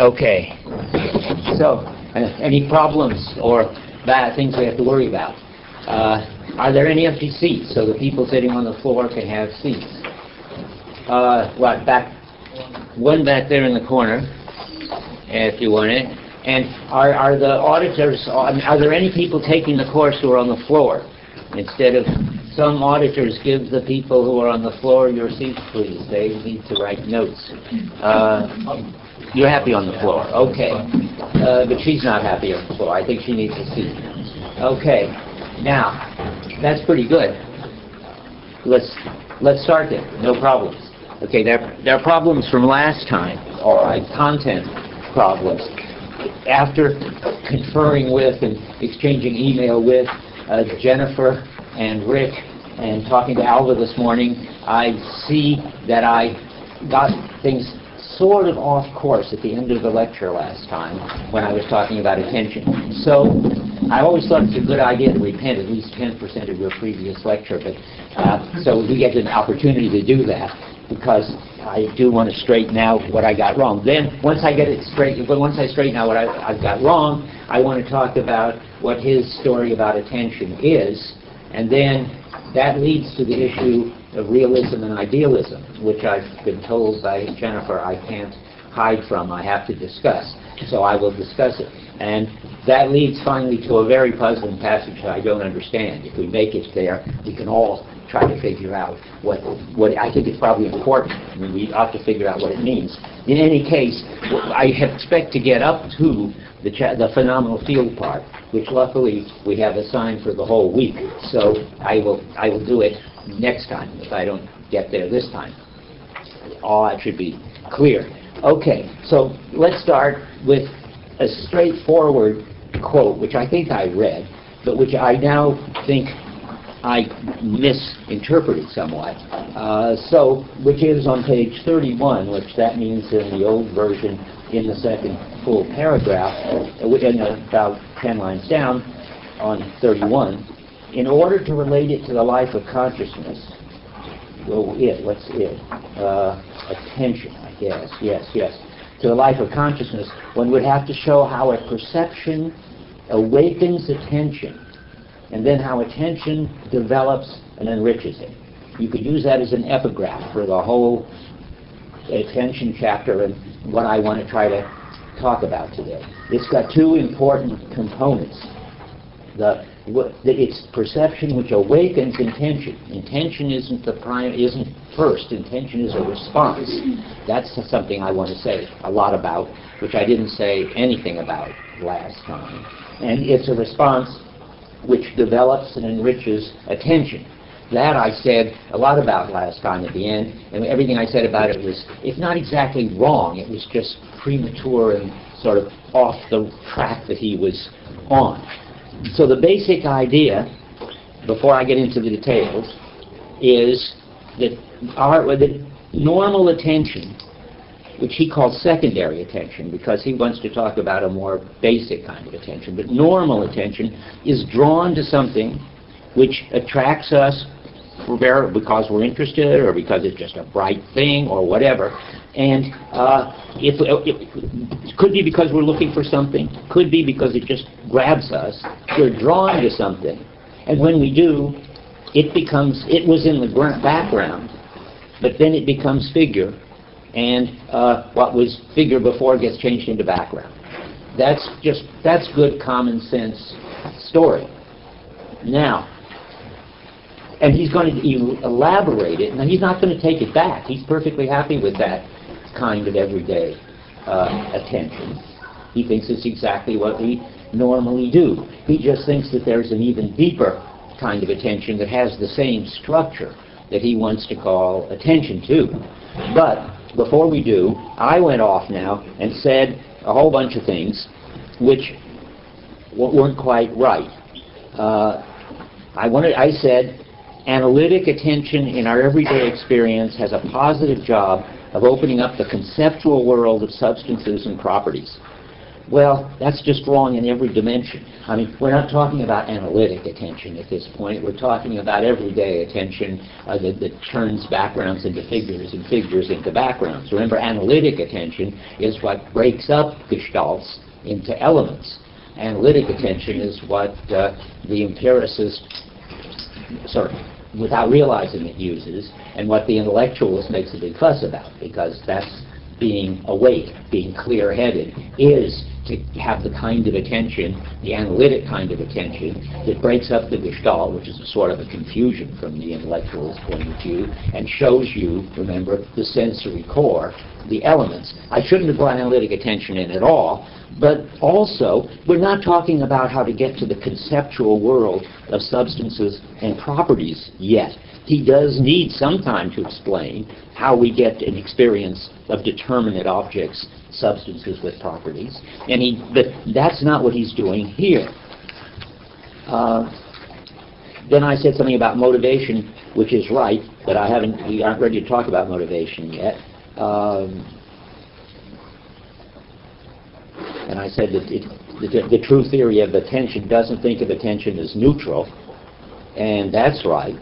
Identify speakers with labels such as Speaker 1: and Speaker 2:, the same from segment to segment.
Speaker 1: Okay. So, uh, any problems or bad things we have to worry about? Uh, are there any empty seats so the people sitting on the floor can have seats? Uh, what, back, one back there in the corner, if you want it. And are, are the auditors, are are there any people taking the course who are on the floor? Instead of, some auditors give the people who are on the floor your seats, please. They need to write notes. Uh, You're happy on the floor, okay. Uh, But she's not happy on the floor. I think she needs a seat. Okay. Now, that's pretty good. Let's, let's start then. No problems. Okay, there, there are problems from last time, all right, content problems. After conferring with and exchanging email with uh, Jennifer and Rick and talking to Alva this morning, I see that I got things sort of off course at the end of the lecture last time when I was talking about attention. So I always thought it's a good idea to repent at least 10% of your previous lecture, but uh, so we get an opportunity to do that because I do want to straighten out what I got wrong. Then once I get it straight, but once I straighten out what I, I've got wrong, I want to talk about what his story about attention is, and then that leads to the issue of realism and idealism, which I've been told by Jennifer I can't hide from, I have to discuss. So I will discuss it. And that leads finally to a very puzzling passage that I don't understand. If we make it there, we can all try to figure out what, what I think it's probably important. I mean, we ought to figure out what it means. In any case, I expect to get up to the, the phenomenal field part, which luckily we have assigned for the whole week. So I will, I will do it next time if I don't get there this time. All that should be clear. Okay, so let's start with a straightforward quote, which I think I read, but which I now think I misinterpreted somewhat. Uh, so, which is on page 31, which that means in the old version in the second full paragraph, uh, about 10 lines down on 31, in order to relate it to the life of consciousness, well, it, what's it? Uh, attention, I guess. Yes, yes. To the life of consciousness, one would have to show how a perception awakens attention, and then how attention develops and enriches it. You could use that as an epigraph for the whole attention chapter and what I want to try to talk about today. It's got two important components. The it's perception which awakens intention. Intention isn't the prime, isn't first. Intention is a response. That's something I want to say a lot about, which I didn't say anything about last time. And it's a response which develops and enriches attention. That I said a lot about last time at the end, and everything I said about it was, if not exactly wrong, it was just premature and sort of off the track that he was on. So the basic idea, before I get into the details, is that our that normal attention, which he calls secondary attention because he wants to talk about a more basic kind of attention, but normal attention is drawn to something which attracts us because we're interested or because it's just a bright thing or whatever. And uh, it could be because we're looking for something, could be because it just grabs us. We're drawn to something. And when we do, it becomes, it was in the background, but then it becomes figure. And uh, what was figure before gets changed into background. That's just, that's good common sense story. Now, and he's going to elaborate it. Now, he's not going to take it back. He's perfectly happy with that kind of everyday uh, attention. He thinks it's exactly what we normally do. He just thinks that there's an even deeper kind of attention that has the same structure that he wants to call attention to. But before we do, I went off now and said a whole bunch of things which weren't quite right. Uh, I wanted, I said, analytic attention in our everyday experience has a positive job of opening up the conceptual world of substances and properties. Well, that's just wrong in every dimension. I mean, we're not talking about analytic attention at this point. We're talking about everyday attention uh, that, that turns backgrounds into figures and figures into backgrounds. Remember, analytic attention is what breaks up gestalts into elements. Analytic attention is what uh, the empiricist, sorry, without realizing it uses, and what the intellectualist makes a big fuss about, because that's being awake, being clear-headed, is to have the kind of attention, the analytic kind of attention, that breaks up the gestalt, which is a sort of a confusion from the intellectual's point of view, and shows you, remember, the sensory core, the elements. I shouldn't have brought analytic attention in at all, but also, we're not talking about how to get to the conceptual world of substances and properties yet. He does need some time to explain how we get an experience of determinate objects, substances with properties, and he, but that's not what he's doing here. Uh, then I said something about motivation, which is right, but I haven't. We aren't ready to talk about motivation yet. Um, and I said that it, the, the true theory of attention doesn't think of attention as neutral, and that's right.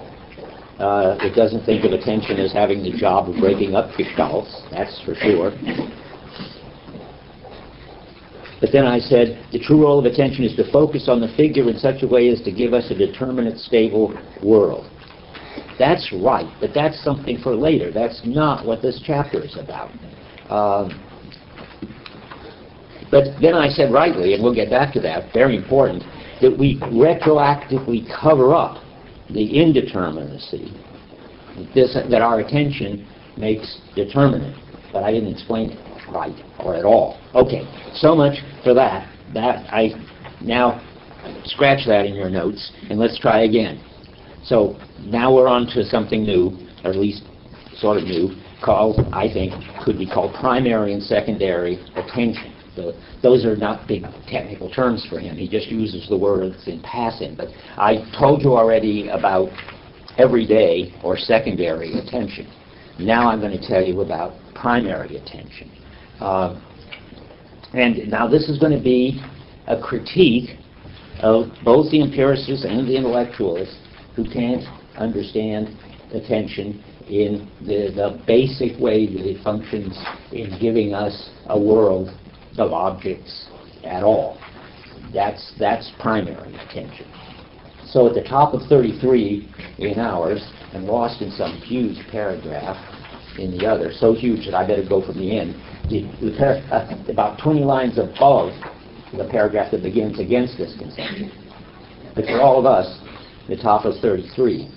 Speaker 1: Uh, it doesn't think of attention as having the job of breaking up gestalts, that's for sure. But then I said the true role of attention is to focus on the figure in such a way as to give us a determinate, stable world. That's right, but that's something for later. That's not what this chapter is about. Um, but then I said rightly, and we'll get back to that, very important, that we retroactively cover up the indeterminacy this, that our attention makes determinate. But I didn't explain it right or at all. Okay, so much for that. That I now scratch that in your notes and let's try again. So now we're on to something new, or at least sort of new, called, I think, could be called primary and secondary attention. The, those are not big technical terms for him. He just uses the words in passing. But I told you already about everyday or secondary attention. Now I'm going to tell you about primary attention. Uh, and now this is going to be a critique of both the empiricists and the intellectualists who can't understand attention in the, the basic way that it functions in giving us a world of objects at all. That's, that's primary attention. So at the top of 33 in ours, and lost in some huge paragraph in the other, so huge that I better go from the end, the, the par- uh, about 20 lines above the paragraph that begins against this conception. But for all of us, the top is 33.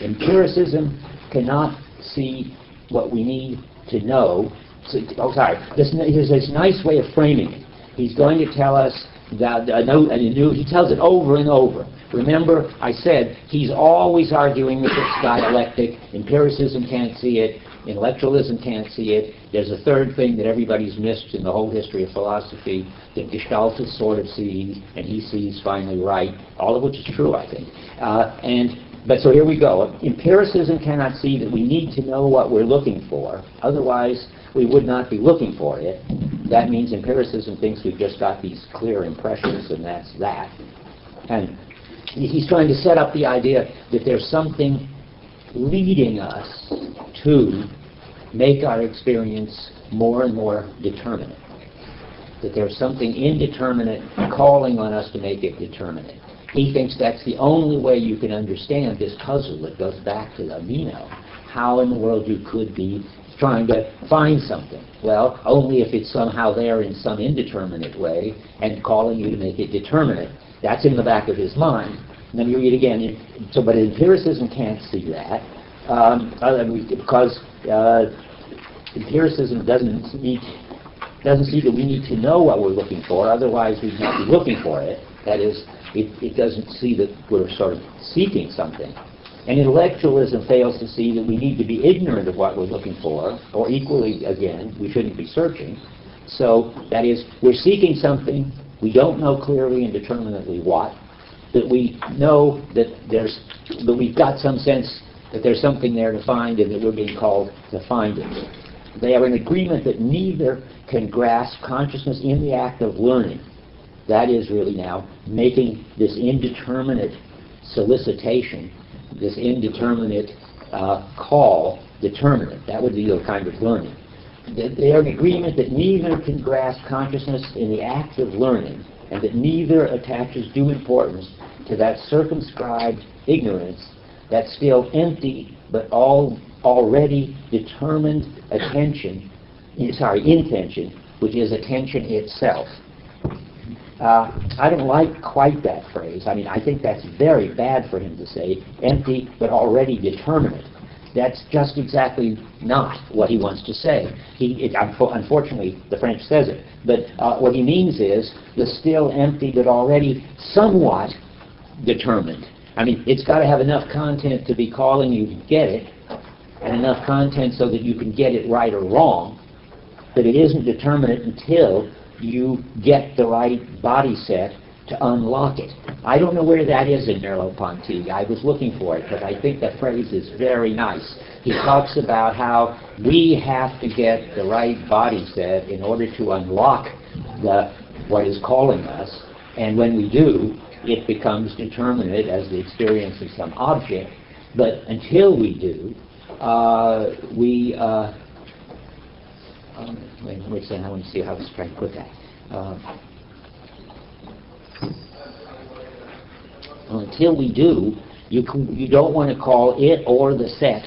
Speaker 1: Empiricism cannot see what we need to know so, oh, sorry. This, here's this nice way of framing it. He's going to tell us that a note, and he tells it over and over. Remember, I said he's always arguing that it's dialectic. Empiricism can't see it. Intellectualism can't see it. There's a third thing that everybody's missed in the whole history of philosophy that Gestaltists sort of see, and he sees finally right, all of which is true, I think. Uh, and but so here we go. Empiricism cannot see that we need to know what we're looking for. Otherwise, we would not be looking for it. That means empiricism thinks we've just got these clear impressions and that's that. And he's trying to set up the idea that there's something leading us to make our experience more and more determinate. That there's something indeterminate calling on us to make it determinate. He thinks that's the only way you can understand this puzzle that goes back to the Meno. How in the world you could be trying to find something. Well, only if it's somehow there in some indeterminate way and calling you to make it determinate. That's in the back of his mind. And then you read again. So, but empiricism can't see that um, because uh, empiricism doesn't doesn't see that we need to know what we're looking for. Otherwise, we'd not be looking for it. That is, it, it doesn't see that we're sort of seeking something. And intellectualism fails to see that we need to be ignorant of what we're looking for, or equally, again, we shouldn't be searching. So, that is, we're seeking something, we don't know clearly and determinately what, that we know that there's, that we've got some sense that there's something there to find and that we're being called to find it. they are in agreement that neither can grasp consciousness in the act of learning. That is really now making this indeterminate solicitation, this indeterminate uh, call determinate. That would be a kind of learning. They are in agreement that neither can grasp consciousness in the act of learning, and that neither attaches due importance to that circumscribed ignorance, that still empty but all already determined attention, sorry, intention, which is attention itself. Uh, I don't like quite that phrase. I mean, I think that's very bad for him to say, empty but already determinate. That's just exactly not what he wants to say. He, it, unfortunately, the French says it. But uh, what he means is the still empty but already somewhat determined. I mean, it's got to have enough content to be calling you to get it, and enough content so that you can get it right or wrong, but it isn't determinate until you get the right body set to unlock it. I don't know where that is in Merleau-Ponty. I was looking for it, but I think the phrase is very nice. He talks about how we have to get the right body set in order to unlock the what is calling us, and when we do, it becomes determinate as the experience of some object. But until we do, uh, we uh, um, wait, wait a second, I want to see how to put that. Uh, until we do, you, you don't want to call it or the set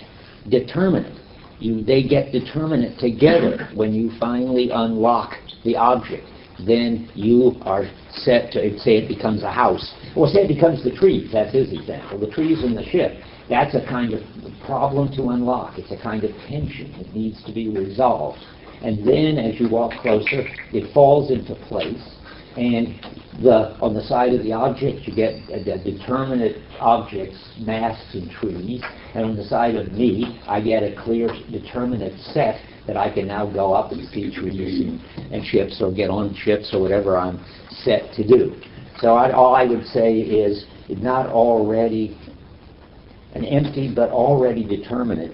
Speaker 1: determinate. You, they get determinate together when you finally unlock the object. Then you are set to, say it becomes a house. Or say it becomes the trees, that's his example. The trees and the ship. That's a kind of problem to unlock. It's a kind of tension that needs to be resolved. And then as you walk closer, it falls into place and the, on the side of the object you get a, determinate objects, masks and trees, and on the side of me I get a clear determinate set that I can now go up and see trees and, and or get on ships or whatever I'm set to do. So I, all I would say is not already an empty but already determinate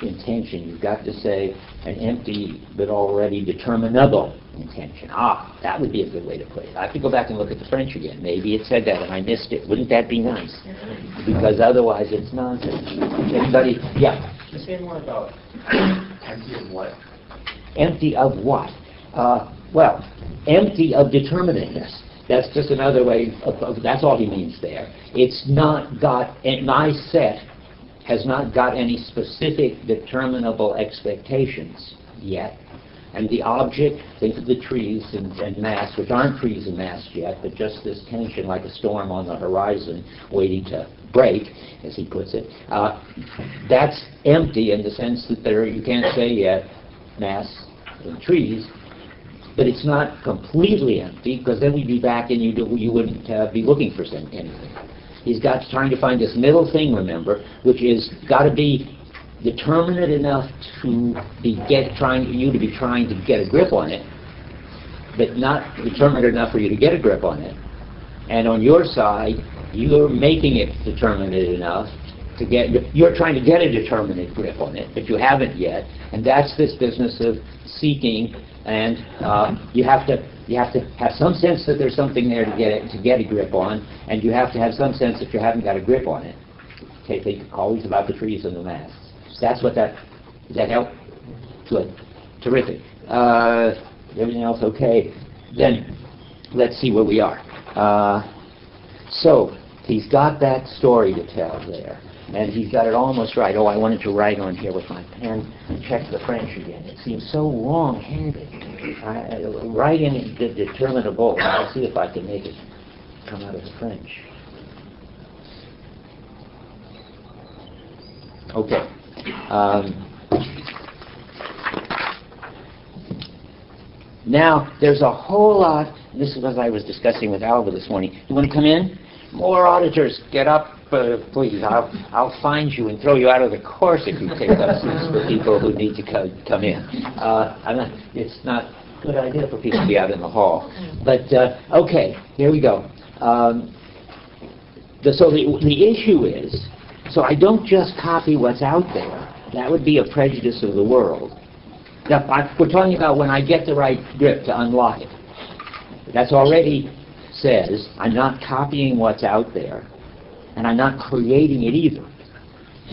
Speaker 1: intention. You've got to say an empty but already determinable intention. Ah, that would be a good way to put it. I have to go back and look at the French again. Maybe it said that and I missed it. Wouldn't that be nice? Because otherwise it's nonsense. Anybody? Yeah.
Speaker 2: Say more about empty of what?
Speaker 1: Empty of what? Uh, well, empty of determinateness. That's just another way of, of, that's all he means there. It's not got, my set has not got any specific determinable expectations yet. And the object, think of the trees and, and masts, which aren't trees and mass yet, but just this tension like a storm on the horizon waiting to break, as he puts it. Uh, that's empty in the sense that there you can't say yet mass and trees, but it's not completely empty because then we'd be back and you, do, you wouldn't uh, be looking for anything. He's got trying to find this middle thing, remember, which is got to be determinate enough to be get trying you to be trying to get a grip on it, but not determined enough for you to get a grip on it. And on your side, you're making it determinate enough to get you're trying to get a determinate grip on it, but you haven't yet. And that's this business of seeking, and uh, you have to you have to have some sense that there's something there to get it, to get a grip on, and you have to have some sense that you haven't got a grip on it. Okay, think always about the trees and the masts. That's what that, does that help? Good. Terrific. Uh, everything else okay? Then let's see where we are. Uh, so he's got that story to tell there. And he's got it almost right. Oh, I wanted to write on here with my pen and check the French again. It seems so long-handed. I, write in the determinable. I'll see if I can make it come out as French. Okay. Um, now, there's a whole lot. This is what I was discussing with Alva this morning. You want to come in? More auditors, get up, uh, please. I'll, I'll find you and throw you out of the course if you take up seats for people who need to co- come in. Uh, not, it's not a good idea for people to be out in the hall. But, uh, okay, here we go. Um, the, so the, the issue is so I don't just copy what's out there. That would be a prejudice of the world. Now, I- we're talking about when I get the right grip to unlock it. That's already says, I'm not copying what's out there, and I'm not creating it either.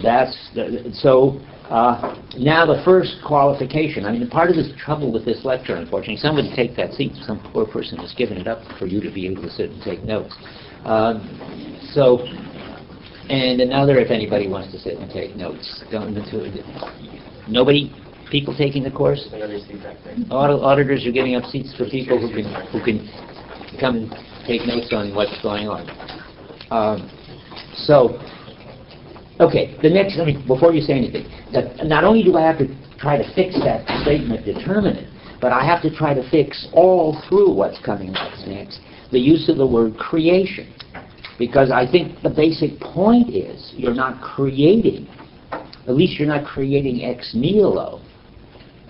Speaker 1: That's, the- so, uh, now the first qualification, I mean, part of the trouble with this lecture, unfortunately, somebody take that seat, some poor person has given it up for you to be able to sit and take notes. Um, So, and another, if anybody wants to sit and take notes, don't, nobody, people taking the course?
Speaker 2: Another seat back there.
Speaker 1: Audit- Auditors are giving up seats for people who can, who can come and take notes on what's going on. Um, So, okay, the next, I mean, before you say anything, that not only do I have to try to fix that statement determinant, but I have to try to fix all through what's coming next, next, the use of the word creation. Because I think the basic point is, you're not creating, at least you're not creating ex nihilo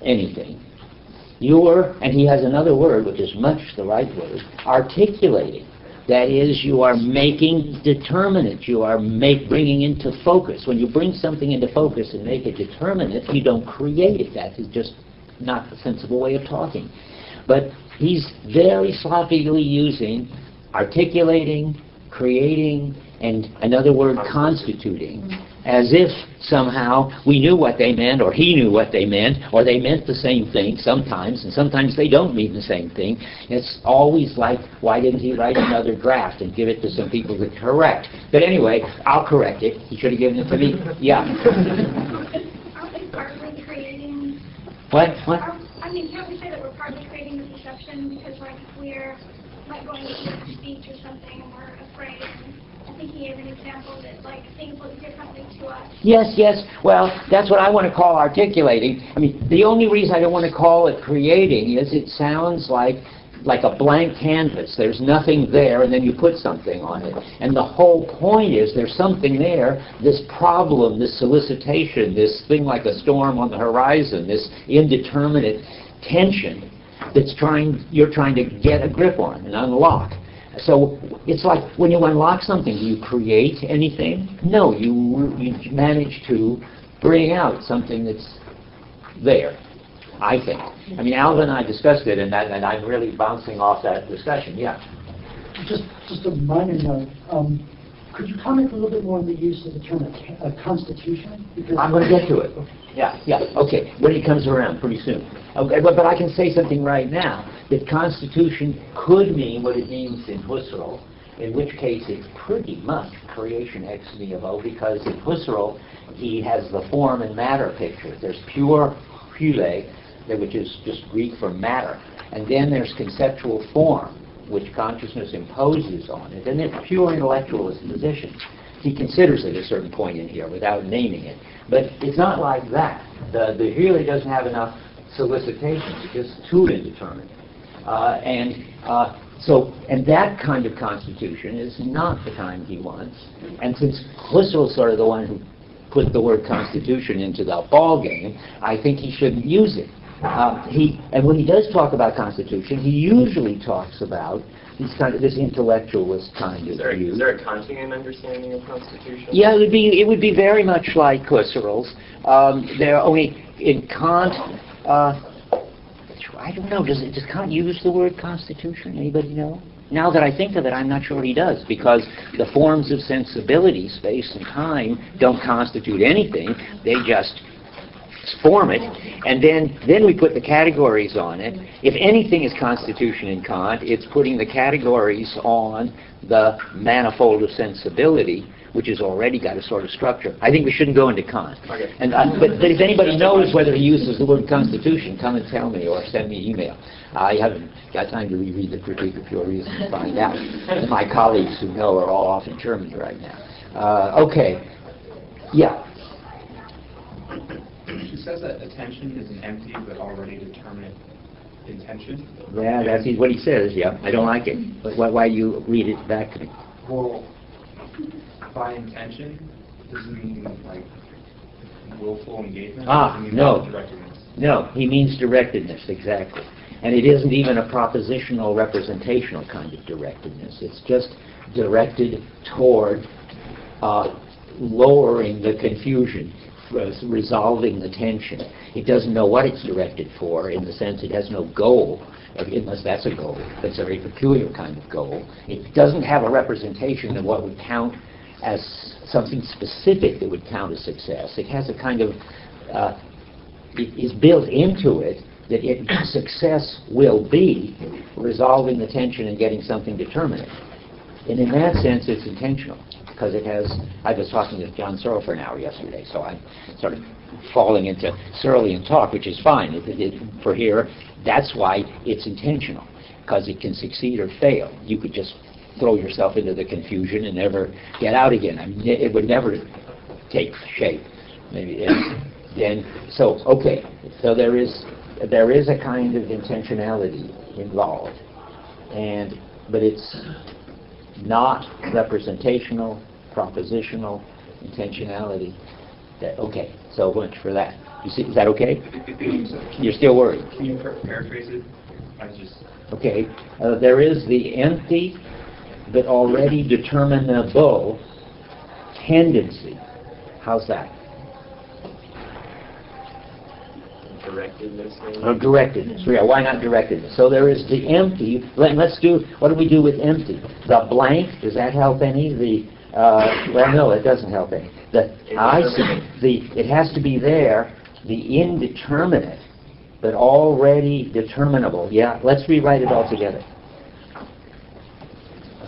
Speaker 1: anything. You're, and he has another word, which is much the right word, articulating. That is, you are making determinate. You are make, bringing into focus. When you bring something into focus and make it determinate, you don't create it. That is just not the sensible way of talking. But he's very sloppily using articulating, creating, and another word, constituting, as if somehow we knew what they meant, or he knew what they meant, or they meant the same thing sometimes, and sometimes they don't mean the same thing. It's always like, why didn't he write another draft and give it to some people to correct? But anyway, I'll correct it. He should have given it to me. Yeah.
Speaker 3: Aren't partly creating,
Speaker 1: What? What?
Speaker 3: are- I mean, can't we say that we're partly creating the perception because like if we're like going to give a speech or something and we're I think he gave an example that like things look differently to us.
Speaker 1: Yes, yes. Well, that's what I want to call articulating. I mean, the only reason I don't want to call it creating is it sounds like like a blank canvas. There's nothing there, and then you put something on it. And the whole point is there's something there, this problem, this solicitation, this thing like a storm on the horizon, this indeterminate tension that's trying you're trying to get a grip on and unlock. So it's like when you unlock something, do you create anything? No, you you manage to bring out something that's there. I think. I mean, Alva and I discussed it, and that, and I'm really bouncing off that discussion. Yeah.
Speaker 4: Just, just a minor note, um, could you comment a little bit more on the use of the term a a constitution? Because-
Speaker 1: I'm going to get to it. Yeah, yeah, okay, when he comes around, pretty soon. Okay, but, but I can say something right now, that Constitution could mean what it means in Husserl, in which case it's pretty much creation ex nihilo, because in Husserl, he has the form and matter picture. There's pure hule, which is just Greek for matter, and then there's conceptual form, which consciousness imposes on it, and then pure intellectualist position. He considers it at a certain point in here without naming it. But it's not like that. The, the hule doesn't have enough solicitation, it's just too indeterminate. Uh, and uh, so, and that kind of constitution is not the kind he wants. And since Husserl's sort of the one who put the word constitution into the ball game, I think he shouldn't use it. Uh, he, and when he does talk about constitution, he usually talks about this kind of this intellectualist kind of
Speaker 2: Is there,
Speaker 1: view.
Speaker 2: is there a Kantian understanding of Constitution?
Speaker 1: Yeah, it would be it would be very much like Husserl's. Um, there only in Kant. Uh, I don't know. Does does Kant use the word constitution? Anybody know? Now that I think of it, I'm not sure he does because the forms of sensibility, space and time, don't constitute anything. They just form it, and then then we put the categories on it. If anything is constitution in Kant, it's putting the categories on the manifold of sensibility, which has already got a sort of structure. I think we shouldn't go into Kant.
Speaker 2: Okay.
Speaker 1: And uh, but, but if anybody knows whether he uses the word constitution, come and tell me or send me an email. I haven't got time to reread the critique of pure reason to find out. And my colleagues who know are all off in Germany right now. Uh, okay. Yeah.
Speaker 5: She says that attention is an empty but already determinate intention.
Speaker 1: Yeah, that's what he says, yeah. I don't like it. But why, why you read it back to me?
Speaker 5: Well, by intention, doesn't mean like willful engagement.
Speaker 1: Ah, no.
Speaker 5: directedness.
Speaker 1: No, he means directedness, exactly. And it isn't even a propositional, representational kind of directedness. It's just directed toward uh, lowering the confusion, resolving the tension. It doesn't know what it's directed for, in the sense it has no goal, uh, unless that's a goal. That's a very peculiar kind of goal. It doesn't have a representation of what would count as something specific that would count as success. It has a kind of, uh, it is built into it that it, success will be resolving the tension and getting something determinate. And in that sense, it's intentional, because it has, I was talking to John Searle for an hour yesterday, so I'm sort of falling into Searlean talk, which is fine. It- it- For here, that's why it's intentional, because it can succeed or fail. You could just throw yourself into the confusion and never get out again. I mean, it would never take shape. Maybe, and then, so, okay, so there is, there is a kind of intentionality involved. And, but it's not representational, propositional intentionality. That, okay, so much for that. You see, is that okay? You're still worried?
Speaker 5: Can you paraphrase it? I just,
Speaker 1: Okay, uh, there is the empty but already determinable tendency. How's that?
Speaker 2: Directedness.
Speaker 1: Or directedness, yeah, why not directedness? So there is the empty, let, let's do, what do we do with empty? The blank, does that help any? The, uh, well, no, it doesn't help any. The, I see, the, it has to be there, the indeterminate, but already determinable. Yeah, let's rewrite it all together.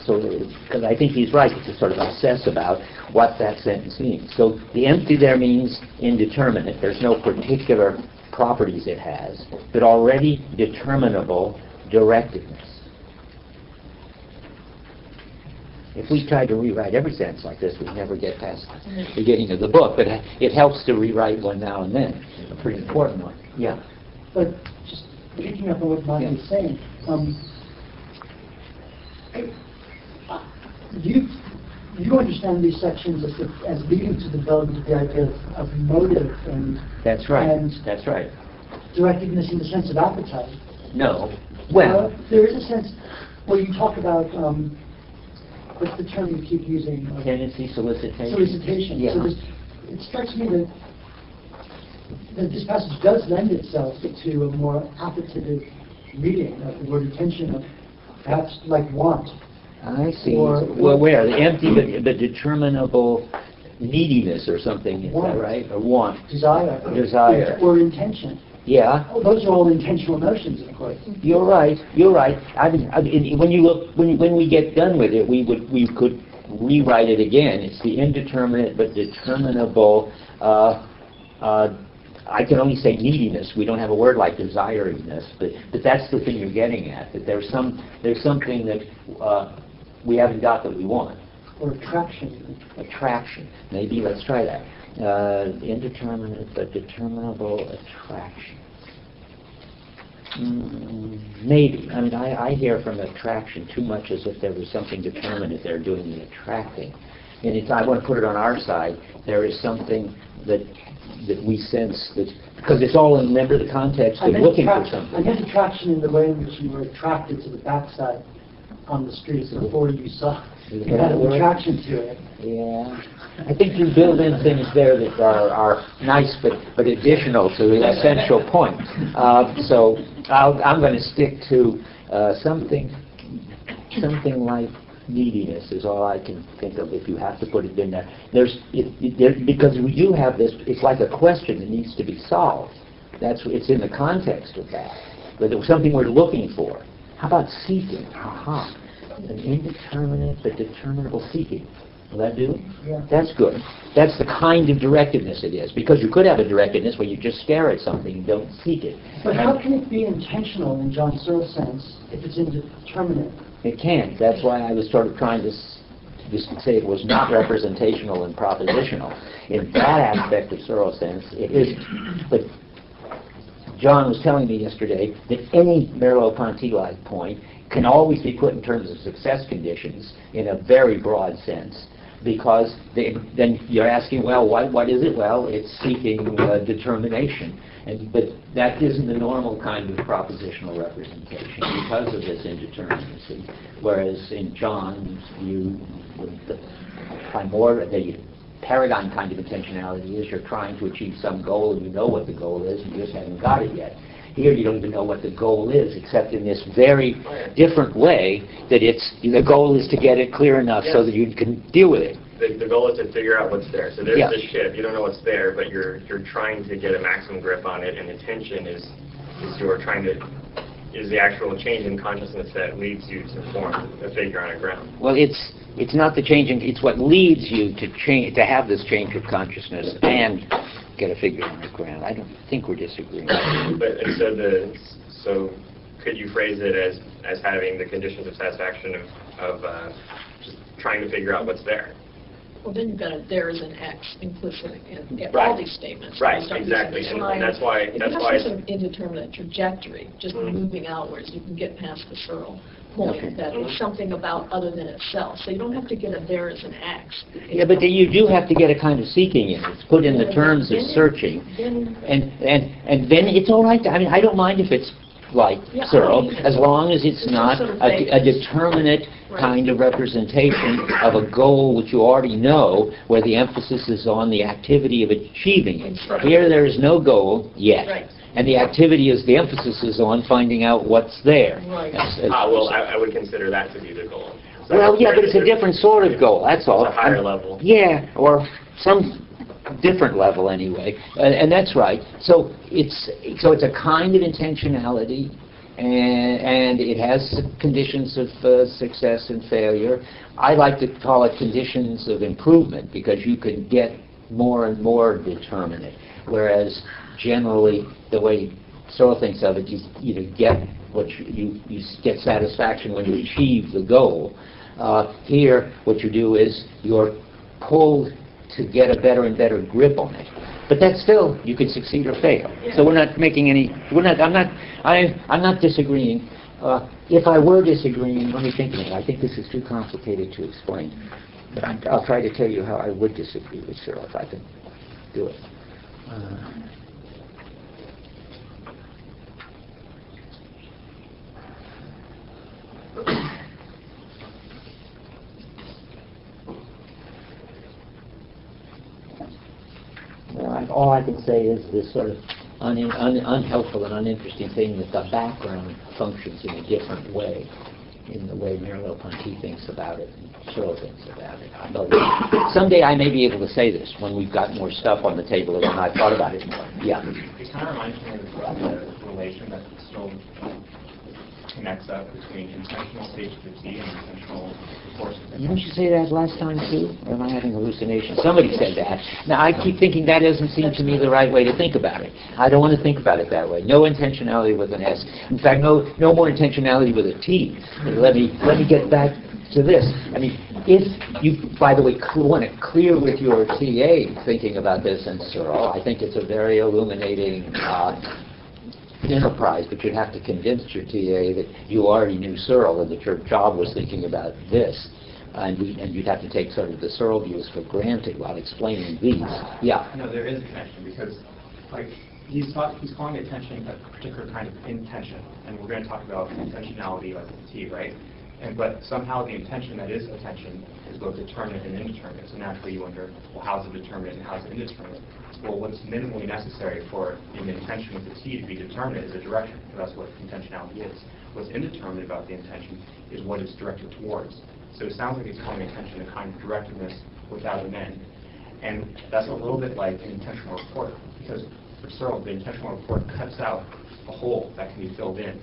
Speaker 1: So, because I think he's right to sort of obsess about what that sentence means. So the empty there means indeterminate. There's no particular properties it has, but already determinable directedness. If we tried to rewrite every sentence like this, we'd never get past the beginning of the book, but it helps to rewrite one now and then, a pretty important one. Yeah.
Speaker 4: But just picking up on what Mike
Speaker 1: Yeah.
Speaker 4: saying, um, you, you understand these sections as, the- as leading to the development of the idea of, of motive and
Speaker 1: That's right.
Speaker 4: And-
Speaker 1: That's right.
Speaker 4: directedness in the sense of appetite.
Speaker 1: No. Well,
Speaker 4: Uh, There is a sense where you talk about, um, what's the term you keep using? Uh,
Speaker 1: tendency solicitation.
Speaker 4: Solicitation.
Speaker 1: Yeah.
Speaker 4: So it strikes me that, that this passage does lend itself to a more appetitive reading of the word attention, of perhaps like want.
Speaker 1: I see.
Speaker 4: Or-
Speaker 1: Well, where? The empty but, but determinable neediness or something, is that right? Or want.
Speaker 4: desire.
Speaker 1: Desire.
Speaker 4: Or intention.
Speaker 1: Yeah,
Speaker 4: Oh, Those are all intentional notions, of course.
Speaker 1: you're right, you're right. I mean, I mean, when you look, when, when we get done with it, we would, we could rewrite it again. It's the indeterminate but determinable, uh, uh, I can only say neediness. We don't have a word like desiriness, but, but that's the thing you're getting at, that there's some, there's something that, uh, we haven't got that we want.
Speaker 4: Or attraction.
Speaker 1: attraction. Maybe let's try that. Uh, indeterminate but determinable attraction. Mm, maybe. I mean, I, I hear from attraction too much as if there was something determinate there doing the attracting. And it's, I want to put it on our side. There is something that that we sense that because it's all in remember the context
Speaker 4: I
Speaker 1: of looking for
Speaker 4: attraction- I
Speaker 1: something.
Speaker 4: meant attraction in the way in which you were attracted to the backside on the streets before you saw, you had an attraction to it.
Speaker 1: Yeah. I think you build in things there that are, are nice but, but additional to the essential point. Uh, so I'll, I'm going to stick to uh, something, something like neediness is all I can think of if you have to put it in there. There's, it, it, there, because we do have this, it's like a question that needs to be solved. That's, it's in the context of that. But it was something we're looking for. How about seeking? Aha. An indeterminate but determinable seeking. Will that do?
Speaker 4: Yeah.
Speaker 1: That's good. That's the kind of directedness it is. Because you could have a directedness where you just stare at something and don't seek it.
Speaker 4: But how can it be intentional in John Searle's sense if it's indeterminate?
Speaker 1: It can. That's why I was sort of trying to s- just say it was not representational and propositional. In that aspect of Searle's sense, it isn't. But John was telling me yesterday that any Merleau-Ponty-like point can always be put in terms of success conditions in a very broad sense. Because they, then you're asking, well, what, what is it? Well, it's seeking uh, determination. And, but that isn't the normal kind of propositional representation because of this indeterminacy. Whereas in John's view, the primor- the paradigm kind of intentionality is you're trying to achieve some goal and you know what the goal is, you just haven't got it yet. Here, you don't even know what the goal is, except in this very different way that it's, the goal is to get it clear enough so that you can deal with it.
Speaker 2: The, the goal is to figure out what's there. So there's
Speaker 1: Yeah.
Speaker 2: the ship, you don't know what's there, but you're, you're trying to get a maximum grip on it, and attention is, is you're trying to, is the actual change in consciousness that leads you to form a figure on a ground.
Speaker 1: Well, it's, it's not the changing, it's what leads you to change, to have this change of consciousness and get a figure on the ground. I don't think we're disagreeing.
Speaker 2: But, and so the, so could you phrase it as, as having the conditions of satisfaction of, of, uh, just trying to figure out what's there?
Speaker 6: Well, then you've got a there is an X implicit in in
Speaker 2: Right.
Speaker 6: all these statements.
Speaker 2: Right,
Speaker 6: You
Speaker 2: exactly. And- and that's why-
Speaker 6: If
Speaker 2: that's
Speaker 6: you
Speaker 2: why-
Speaker 6: have some indeterminate trajectory, just
Speaker 2: Mhm.
Speaker 6: moving outwards, you can get past the Searle point,
Speaker 1: Okay.
Speaker 6: that
Speaker 2: Mhm.
Speaker 6: it's something about other than itself. So you don't have to get a as an X.
Speaker 1: Yeah, but you do have to get a kind of seeking in. It's put in the terms of searching.
Speaker 6: Then,
Speaker 1: And, and, and then it's all right, I mean, I don't mind if it's like
Speaker 6: Yeah, I
Speaker 1: Searle,
Speaker 6: don't
Speaker 1: as long as it's
Speaker 6: It's
Speaker 1: not
Speaker 6: sort of
Speaker 1: a a determinate
Speaker 6: Right.
Speaker 1: kind of representation of a goal which you already know, where the emphasis is on the activity of achieving it.
Speaker 6: Right.
Speaker 1: Here, there is no goal yet.
Speaker 6: Right.
Speaker 1: And the activity is, the emphasis is on finding out what's there.
Speaker 6: Right.
Speaker 1: As- as-
Speaker 2: Ah, well, I, I would consider that to be the goal. So
Speaker 1: Well, yeah, but it's a different sort of goal, that's all.
Speaker 2: It's a higher
Speaker 1: I'm-
Speaker 2: level.
Speaker 1: Yeah, or some different level anyway, and, and that's right. So it's, so it's a kind of intentionality, and, and it has conditions of uh, success and failure. I like to call it conditions of improvement, because you can get more and more determinate, whereas generally, the way Searle thinks of it, you either get what you, you, you get satisfaction when you achieve the goal. Uh, here, what you do is you're pulled to get a better and better grip on it. But that's still, you can succeed or fail. So we're not making any, we're not, I'm not, I, I'm not disagreeing. Uh, if I were disagreeing, let me think of it. I think this is too complicated to explain. But I'm, I'll try to tell you how I would disagree with Searle if I can do it. Uh, Well, I- all I can say is this sort of un- un- unhelpful and uninteresting thing that the background functions in a different way, in the way Merleau-Ponty thinks about it, and Searle thinks about it. I. Someday I may be able to say this when we've got more stuff on the table and I've thought about it more. Yeah.
Speaker 5: It kind of reminds me of the relation that still connects up between intentional of T and intentional forces.
Speaker 1: Didn't you say that last time too? Or am I having hallucinations? Somebody said that. Now, I keep thinking that doesn't seem to me the right way to think about it. I don't want to think about it that way. No intentionality with an S. In fact, no, no more intentionality with a T. Let me, let me get back to this. I mean, if you, by the way, want to clear with your TA thinking about this and Searle, I think it's a very illuminating uh, enterprise, but you'd have to convince your TA that you already knew Searle and that your job was thinking about this. And, we, and you'd have to take sort of the Searle views for granted while explaining these. Yeah.
Speaker 5: No, there is a connection because, like, he's talk, he's calling attention to a particular kind of intention, and we're going to talk about intentionality like the T, right? And but somehow the intention that is attention is both determinate and indeterminate. So naturally you wonder, well, how's it determinate and how's it indeterminate? Well, what's minimally necessary for an intention with the T to be determinate is a direction. That's what intentionality is. What's indeterminate about the intention is what it's directed towards. So it sounds like it's calling attention a kind of directiveness without an end. And that's a little bit like an intentional report, because for Searle, the intentional report cuts out a hole that can be filled in.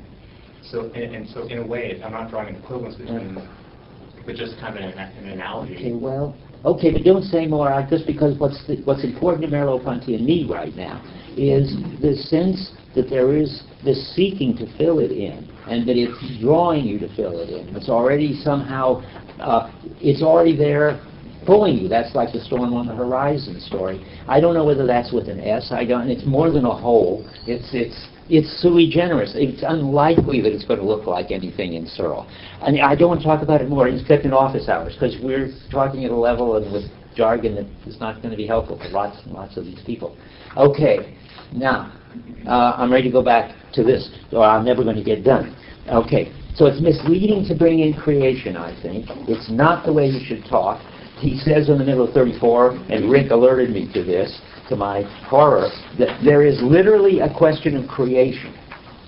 Speaker 5: So, and, and so in a way, I'm not drawing an equivalence between, them, but just kind of an, an analogy.
Speaker 1: Okay, well, okay, but don't say more, uh, just because what's, the, what's important to Merleau-Ponty and me right now is the sense that there is this seeking to fill it in, and that it's drawing you to fill it in. It's already somehow, uh, it's already there pulling you. That's like the storm on the horizon story. I don't know whether that's with an S. I don't. It's more than a hole. It's it's it's sui generis. It's unlikely that it's going to look like anything in Searle. I mean, I don't want to talk about it more, except in office hours, because we're talking at a level and with jargon that is not going to be helpful to lots and lots of these people. Okay, now uh, I'm ready to go back to this, or I'm never going to get done. Okay, so it's misleading to bring in creation, I think. It's not the way you should talk. he says in the middle of 34, and Rick alerted me to this, to my horror, that there is literally a question of creation.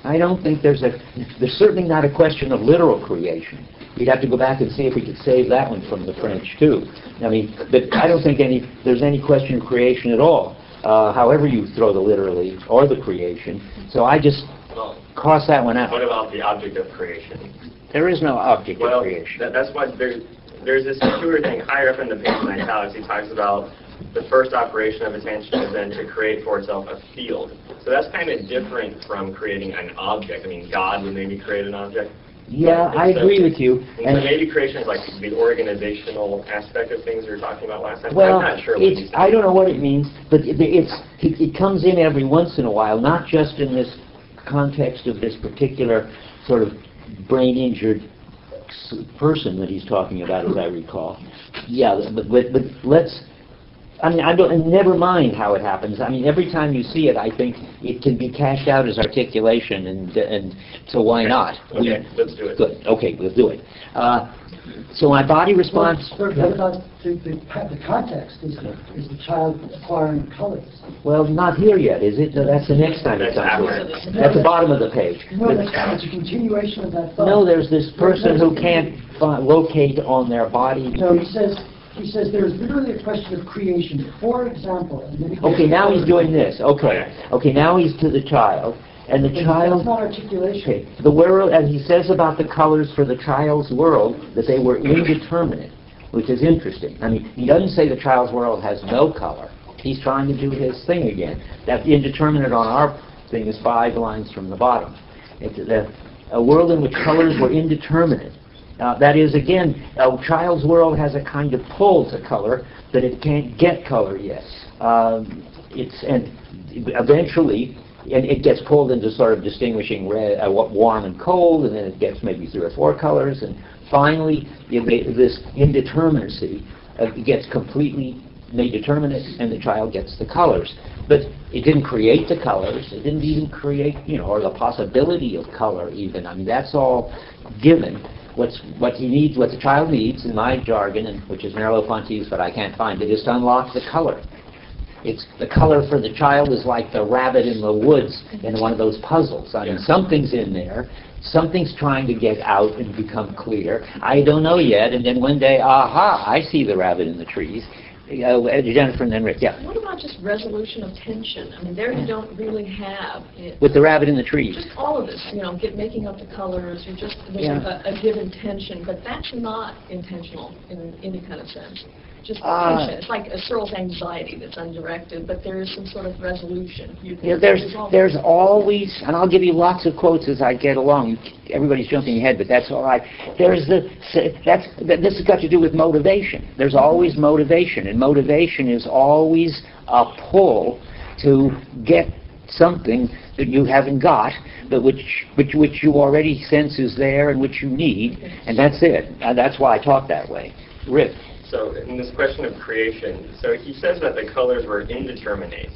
Speaker 1: I don't think there's a, there's certainly not a question of literal creation. We'd have to go back and see if we could save that one from the French too. I mean, but I don't think any, there's any question of creation at all, uh, however you throw the literally or the creation. So I just
Speaker 2: Well,
Speaker 1: cross that one out.
Speaker 2: what about the object of creation?
Speaker 1: There is no object of
Speaker 2: Well,
Speaker 1: creation.
Speaker 2: that, that's why there's, there's this Stewart thing higher up in the page in italics. He talks about the first operation of attention is then to create for itself a field. So that's kind of different from creating an object. I mean, God would maybe create an object.
Speaker 1: Yeah, I
Speaker 2: so-
Speaker 1: agree with you.
Speaker 2: And so maybe creation is like the organizational aspect of things we were talking about last time.
Speaker 1: Well,
Speaker 2: I'm not sure what
Speaker 1: it's. I don't know what it means, but it- it's, it it comes in every once in a while, not just in this context of this particular sort of brain-injured person that he's talking about, as I recall. Yeah, but, but, but let's, I mean, I don't, and never mind how it happens. I mean, every time you see it, I think it can be cashed out as articulation, and, and so why not? We-
Speaker 2: Okay, let's do it.
Speaker 1: Good, okay, we'll do it. Uh, So my body responds...
Speaker 4: Well, What about the, the, the context, is, is the child acquiring colors?
Speaker 1: Well, not here yet, is it? No, That's the next time it
Speaker 2: That's
Speaker 1: comes
Speaker 2: after.
Speaker 1: in. At the bottom of the page.
Speaker 4: No,
Speaker 1: But-
Speaker 4: that's, it's a continuation of that thought.
Speaker 1: No, there's this person who can't locate on their body.
Speaker 4: No, he says, he says there's literally a question of creation, for example. and then he goes-
Speaker 1: Okay, now he's doing this, okay. Okay, now he's to the child, and the
Speaker 4: That's
Speaker 1: child...
Speaker 4: not articulation.
Speaker 1: Okay, the world, and he says about the colors for the child's world, that they were indeterminate, which is interesting. I mean, he doesn't say the child's world has no color. He's trying to do his thing again. That indeterminate on our thing is five lines from the bottom. It's the, a world in which colors were indeterminate. Uh, that is, again, a child's world has a kind of pull to color that it can't get color yet. Um, it's and eventually, and it gets pulled into sort of distinguishing red, uh, warm and cold, and then it gets maybe three or four colors, and finally, this indeterminacy uh, gets completely made determinate, and the child gets the colors. But it didn't create the colors. It didn't even create, you know, or the possibility of color even. I mean, that's all given. What's what he needs, what the child needs, in my jargon, and which is Merleau-Ponty's, but I can't find it, is to unlock the color. It's the color for the child is like the rabbit in the woods in one of those puzzles. I mean,
Speaker 2: Yeah.
Speaker 1: something's in there, something's trying to get out and become clear. I don't know yet, and then one day, aha, I see the rabbit in the trees. Uh, Jennifer and then Rick, yeah.
Speaker 6: What about just resolution of tension? I mean, there you don't really have it.
Speaker 1: With the rabbit in the trees.
Speaker 6: Just all of this, you know, get, making up the colors, you're just,
Speaker 1: Yeah.
Speaker 6: a, a given tension, but that's not intentional in any kind of sense. Just
Speaker 1: Ah.
Speaker 6: tension. It's like a Searle's anxiety that's undirected, but there is some sort of resolution. You can
Speaker 1: there's,
Speaker 6: resolve
Speaker 1: there's always, and I'll give you lots of quotes as I get along. Everybody's jumping ahead, but that's all right. There's the, that's, that- this has got to do with motivation. There's always motivation, and motivation is always a pull to get something that you haven't got, but which, which, which you already sense is there and which you need, and that's it. And that's why I talk that way. Rick?
Speaker 2: So in this question of creation, so he says that the colors were indeterminate.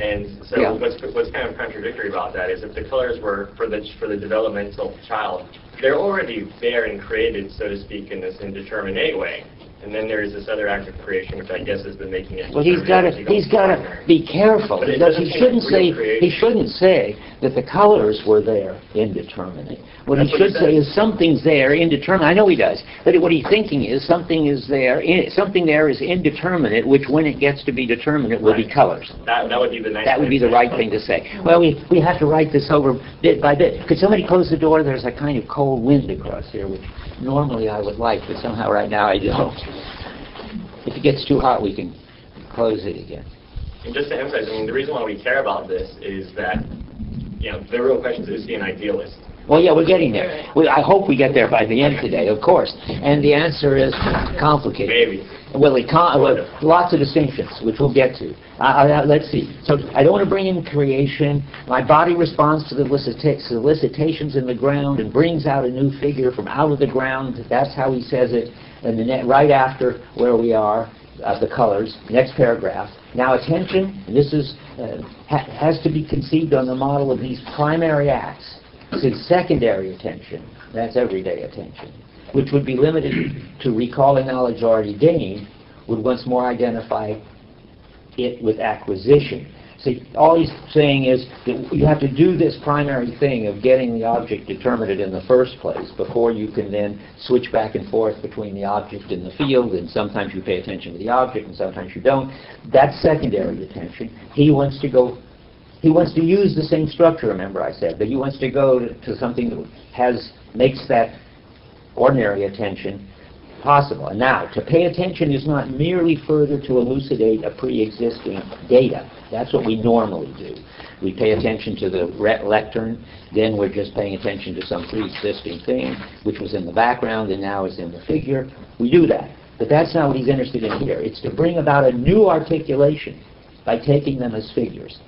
Speaker 2: And so
Speaker 1: Yeah.
Speaker 2: what's, what's kind of contradictory about that is if the colors were for the, for the developmental child, they're already there and created, so to speak, in this indeterminate way. And then there is this other act of creation, which I guess has been making it.
Speaker 1: Well, he's got to,
Speaker 2: he
Speaker 1: he's got to be careful.
Speaker 2: Doesn't
Speaker 1: he shouldn't say, he shouldn't say that the colors were there indeterminate. What he
Speaker 2: That's he
Speaker 1: should say is something's there indeterminate. I know he does. But what he's thinking is something is there, in- something there is indeterminate, which when it gets to be determinate will be colors.
Speaker 2: That, that would be the nice.
Speaker 1: That would be the right thing to say. Well, we, we have to write this over bit by bit. Could somebody close the door? There's a kind of cold wind across here, which normally I would like, but somehow right now I don't. If it gets too hot, we can close it again.
Speaker 2: And just to emphasize, I mean, the reason why we care about this is that, you know, the real question is, is he an idealist?
Speaker 1: Well, yeah, we're getting there. We, I hope we get there by the end today, of course. And the answer is complicated.
Speaker 2: Maybe.
Speaker 1: Well, econ- well, lots of distinctions, which we'll get to. Uh, uh, let's see. So I don't want to bring in creation. My body responds to the solicita- solicitations in the ground and brings out a new figure from out of the ground. That's how he says it. And the ne- right after where we are, uh, the colors. Next paragraph. Now attention. This is uh, ha- has to be conceived on the model of these primary acts. Since secondary attention, that's everyday attention, which would be limited to recalling knowledge already gained, would once more identify it with acquisition. See, all he's saying is that you have to do this primary thing of getting the object determined in the first place before you can then switch back and forth between the object and the field, and sometimes you pay attention to the object and sometimes you don't. That's secondary attention. He wants to go, he wants to use the same structure, remember I said, but he wants to go to, to something that has, makes that ordinary attention possible. And now, to pay attention is not merely further to elucidate a pre-existing data. That's what we normally do. We pay attention to the lectern, then we're just paying attention to some pre-existing thing, which was in the background and now is in the figure. We do that. But that's not what he's interested in here. It's to bring about a new articulation by taking them as figures.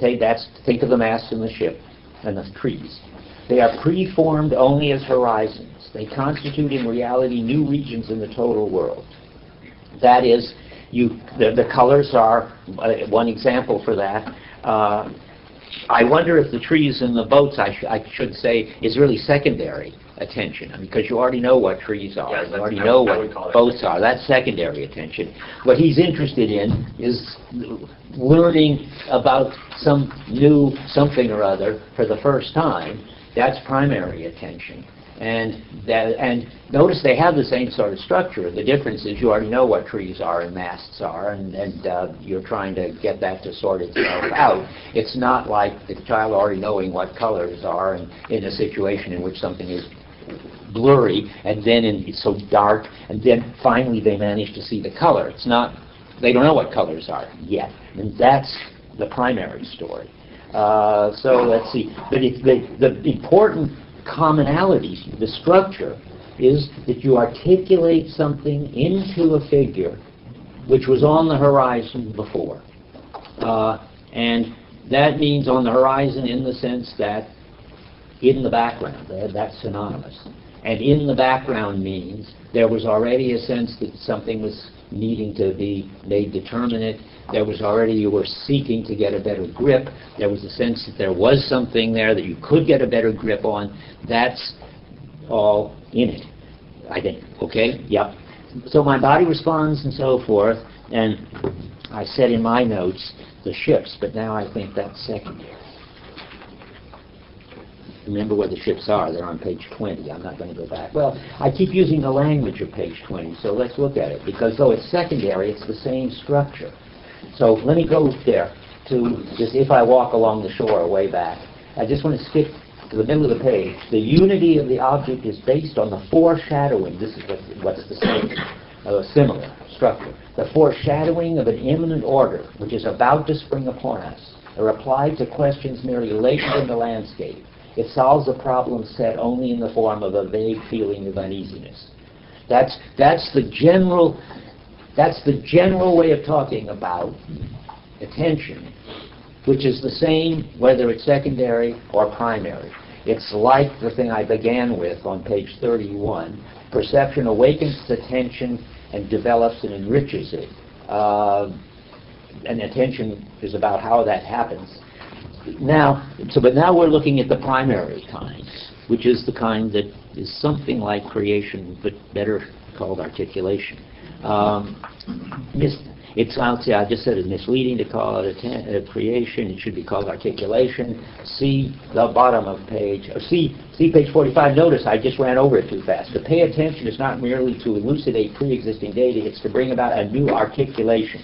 Speaker 1: Take, that's, think of the mast and the ship and the trees. They are preformed only as horizons. They constitute in reality new regions in the total world. That is, you, the, the colors are uh, one example for that. Uh, I wonder if the trees and the boats, I, sh- I should say, is really secondary attention, because you already know what trees are.
Speaker 2: Yes,
Speaker 1: you already know
Speaker 2: would- I would
Speaker 1: what boats are. That's secondary attention. What he's interested in is learning about some new something or other for the first time. That's primary attention. And that, and notice they have the same sort of structure. The difference is you already know what trees are and masts are, and, and uh, you're trying to get that to sort itself out. It's not like the child already knowing what colors are and in a situation in which something is blurry, and then in, it's so dark, and then finally they manage to see the color. It's not, they don't know what colors are yet. And that's the primary story. Uh, so let's see. But it's the, the important commonalities, the structure, is that you articulate something into a figure which was on the horizon before. Uh, and that means on the horizon in the sense that in the background, that- that's synonymous. And in the background means there was already a sense that something was needing to be made determinate. There was already, you were seeking to get a better grip. There was a sense that there was something there that you could get a better grip on. That's all in it, I think. Okay? Yep. So my body responds and so forth. And I said in my notes the ships, but now I think that's secondary. Remember where the ships are. They're on page 20. I'm not going to go back. Well, I keep using the language of page 20, so let's look at it. Because though it's secondary, it's the same structure. So let me go there to just if I walk along the shore way back. I just want to skip to the middle of the page. The unity of the object is based on the foreshadowing. This is what, what's the same, uh, similar structure. The foreshadowing of an imminent order, which is about to spring upon us, a reply to questions merely latent in the landscape. It solves a problem set only in the form of a vague feeling of uneasiness. That's, that's the general, that's the general way of talking about attention, which is the same whether it's secondary or primary. It's like the thing I began with on page 31. Perception awakens attention and develops and enriches it. Uh, and attention is about how that happens. Now, so but now we're looking at the primary kind, which is the kind that is something like creation, but better called articulation. Um, it sounds, I just said it's misleading to call it atten- uh, creation. It should be called articulation. See the bottom of page, see, see page 45. Notice I just ran over it too fast. To pay attention is not merely to elucidate pre-existing data. It's to bring about a new articulation.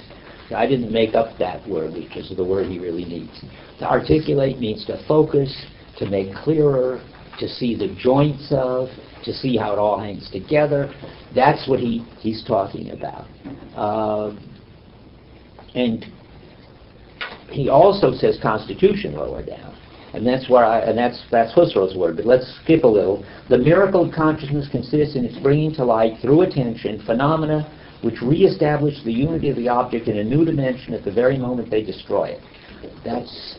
Speaker 1: I didn't make up that word, which is the word he really needs. To articulate means to focus, to make clearer, to see the joints of, to see how it all hangs together. That's what he, he's talking about. Uh, and he also says constitution lower down. And that's where I, and that's, that's Husserl's word, but let's skip a little. The miracle of consciousness consists in its bringing to light, through attention, phenomena which reestablish the unity of the object in a new dimension at the very moment they destroy it. That's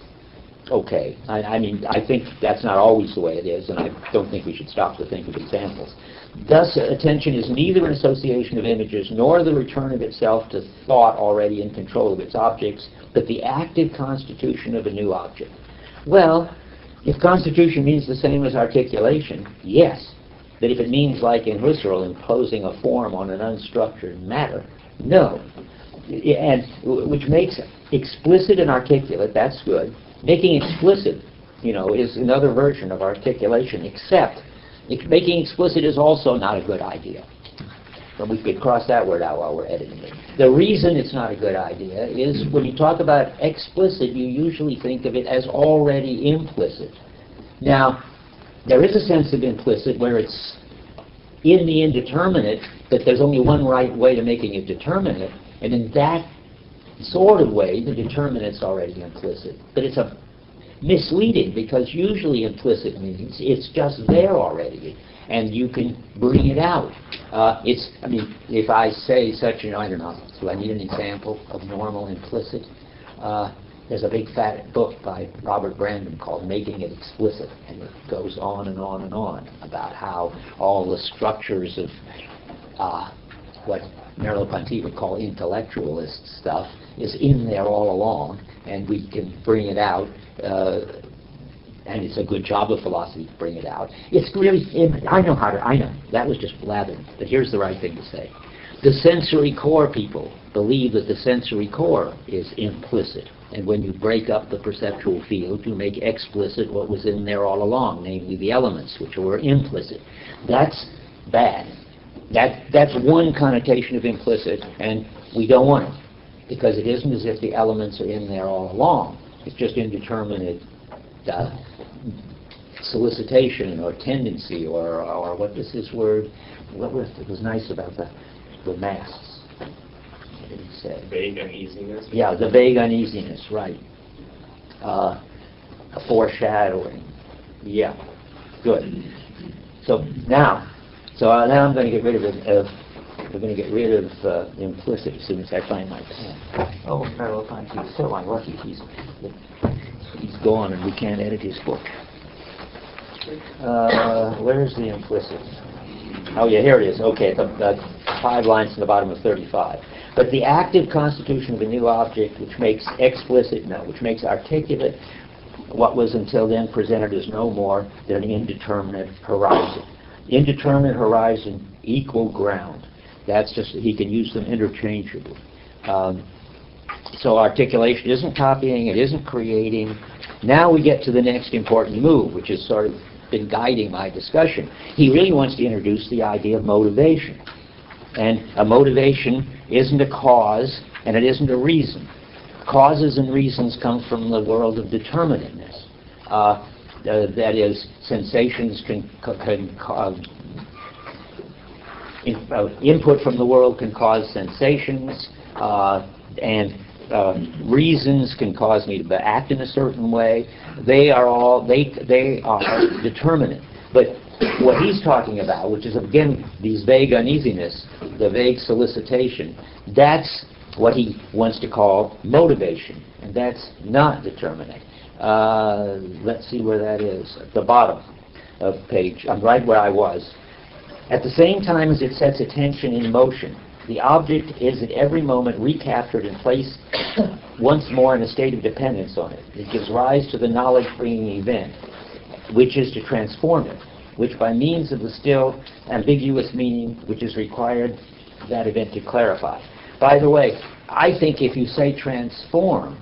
Speaker 1: okay. I, I mean, I think that's not always the way it is, and I don't think we should stop to think of examples. Thus, attention is neither an association of images nor the return of itself to thought already in control of its objects, but the active constitution of a new object. Well, if constitution means the same as articulation, yes. That if it means, like in Husserl, imposing a form on an unstructured matter, no. And which makes explicit and articulate, that's good. Making explicit, you know, is another version of articulation, except making explicit is also not a good idea. But we could cross that word out while we're editing it. The reason it's not a good idea is when you talk about explicit, you usually think of it as already implicit. Now, there is a sense of implicit where it's in the indeterminate, that there's only one right way to making it determinate, and in that sort of way, the determinant's already implicit. But it's a misleading because usually implicit means it's just there already, and you can bring it out. Uh, it's, I mean, if I say such, know, I don't know, do I need an example of normal implicit? Uh, there's a big fat book by Robert Brandom called Making It Explicit, and it goes on and on and on about how all the structures of uh, what Merleau-Ponty would call intellectualist stuff is in there all along, and we can bring it out. Uh, and it's a good job of philosophy to bring it out. It's really, I know how to, I know, that was just blathering, but here's the right thing to say. The sensory core people believe that the sensory core is implicit, and when you break up the perceptual field, you make explicit what was in there all along, namely the elements, which were implicit. That's bad. That, that's one connotation of implicit, and we don't want it, because it isn't as if the elements are in there all along. It's just indeterminate uh, solicitation or tendency or, or what was word? What was it was nice about the the masks? What did he say?
Speaker 2: Vague uneasiness.
Speaker 1: Yeah, the vague uneasiness, right. Uh, a foreshadowing. Yeah, good. So now, so uh, now I'm going to get rid of it. Of, we're going to get rid of uh, implicit as soon as I find my pen. Oh, Merleau-Ponty, so unlucky. He's he's gone and we can't edit his book. Uh, where's the implicit? Oh, yeah, here it is. Okay, the, the five lines in the bottom of 35. But the active constitution of a new object, which makes explicit, no, which makes articulate what was until then presented as no more than an indeterminate horizon. Indeterminate horizon, equal ground. That's just, he can use them interchangeably. Um, so articulation isn't copying, it isn't creating. Now we get to the next important move, which has sort of been guiding my discussion. He really wants to introduce the idea of motivation. And a motivation isn't a cause, and it isn't a reason. Causes and reasons come from the world of determinateness. Uh, uh, that is, sensations can, can uh, in, uh, input from the world can cause sensations, uh, and uh, reasons can cause me to act in a certain way. They are all they they are determinate. But what he's talking about, which is again these vague uneasiness, the vague solicitation, that's what he wants to call motivation, and that's not determinate. Uh, let's see where that is at the bottom of page. I'm right where I was. At the same time as it sets attention in motion, the object is at every moment recaptured and placed once more in a state of dependence on it. It gives rise to the knowledge-bringing event, which is to transform it, which by means of the still ambiguous meaning which is required that event to clarify. By the way, I think if you say transform,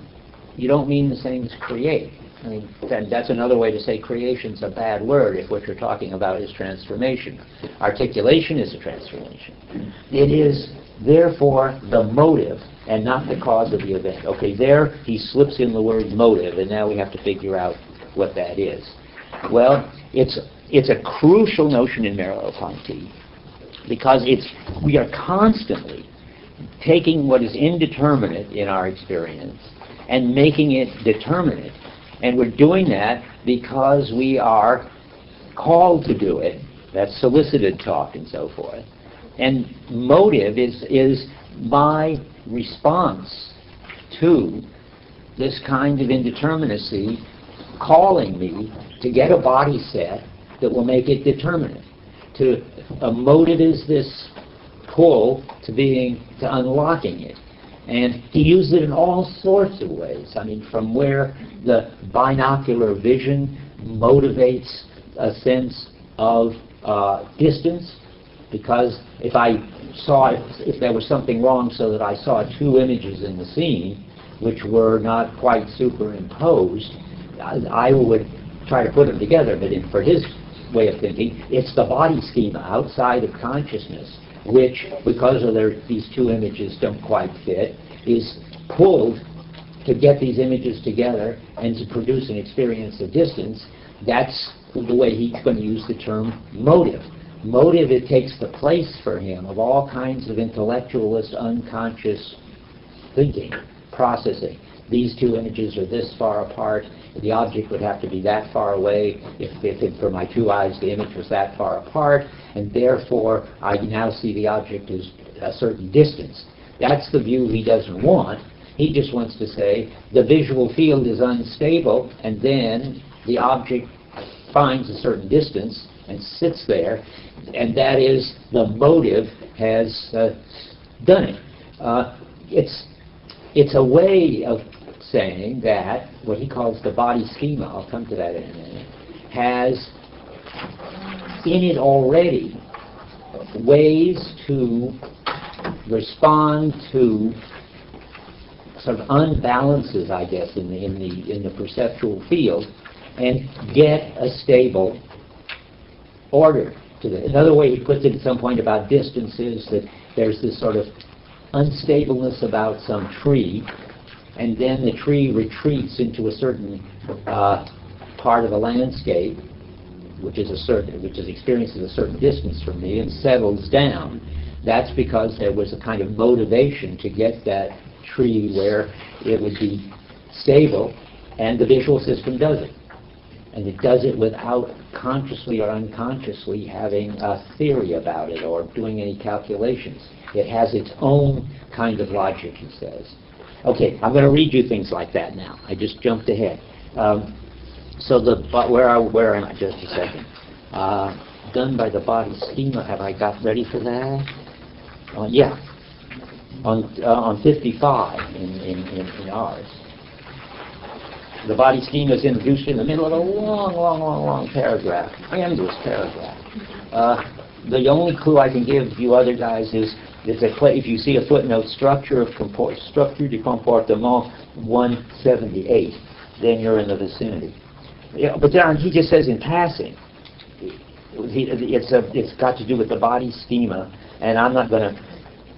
Speaker 1: you don't mean the same as create. I mean, that's another way to say creation's a bad word if what you're talking about is transformation. Articulation is a transformation. It is therefore the motive and not the cause of the event. Okay, there he slips in the word motive, and now we have to figure out what that is. Well, it's it's a crucial notion in Merleau-Ponty because it's we are constantly taking what is indeterminate in our experience and making it determinate. And we're doing that because we are called to do it. That's solicited talk and so forth. And motive is, is my response to this kind of indeterminacy calling me to get a body set that will make it determinate. To, a motive is this pull to being, to unlocking it. And he used it in all sorts of ways. I mean, from where the binocular vision motivates a sense of uh, distance, because if I saw, if there was something wrong so that I saw two images in the scene, which were not quite superimposed, I I would try to put them together, but in, for his way of thinking, it's the body schema outside of consciousness, which, because of their, these two images don't quite fit, is pulled to get these images together and to produce an experience of distance. That's the way he's going to use the term motive. Motive, it takes the place for him of all kinds of intellectualist, unconscious thinking, processing. These two images are this far apart. The object would have to be that far away. If, if it, for my two eyes the image was that far apart, and therefore I now see the object as a certain distance. That's the view he doesn't want. He just wants to say the visual field is unstable, and then the object finds a certain distance and sits there, and that is the motive has uh, done it. Uh, it's it's a way of saying that what he calls the body schema, I'll come to that in a minute, has in it already ways to respond to sort of unbalances, I guess, in the in the in the perceptual field, and get a stable order to that. Another way he puts it at some point about distances is that there's this sort of unstableness about some tree, and then the tree retreats into a certain uh, part of the landscape, which is a certain, which is experiences a certain distance from me, and settles down. That's because there was a kind of motivation to get that tree where it would be stable, and the visual system does it. And it does it without consciously or unconsciously having a theory about it or doing any calculations. It has its own kind of logic, he says. Okay, I'm going to read you things like that now. I just jumped ahead. Um, so the but where are where am I? Just a second. Uh, done by the body schema. Have I got ready for that? Uh, yeah. On uh, on 55 in, in, in, in ours. The body schema is introduced in the middle of a long, long, long, long paragraph, endless paragraph. Uh, the only clue I can give you other guys is it's a if you see a footnote, structure of structure comportement 178, then you're in the vicinity. Yeah, but then he just says in passing, he, it's a, it's got to do with the body schema, and I'm not going to.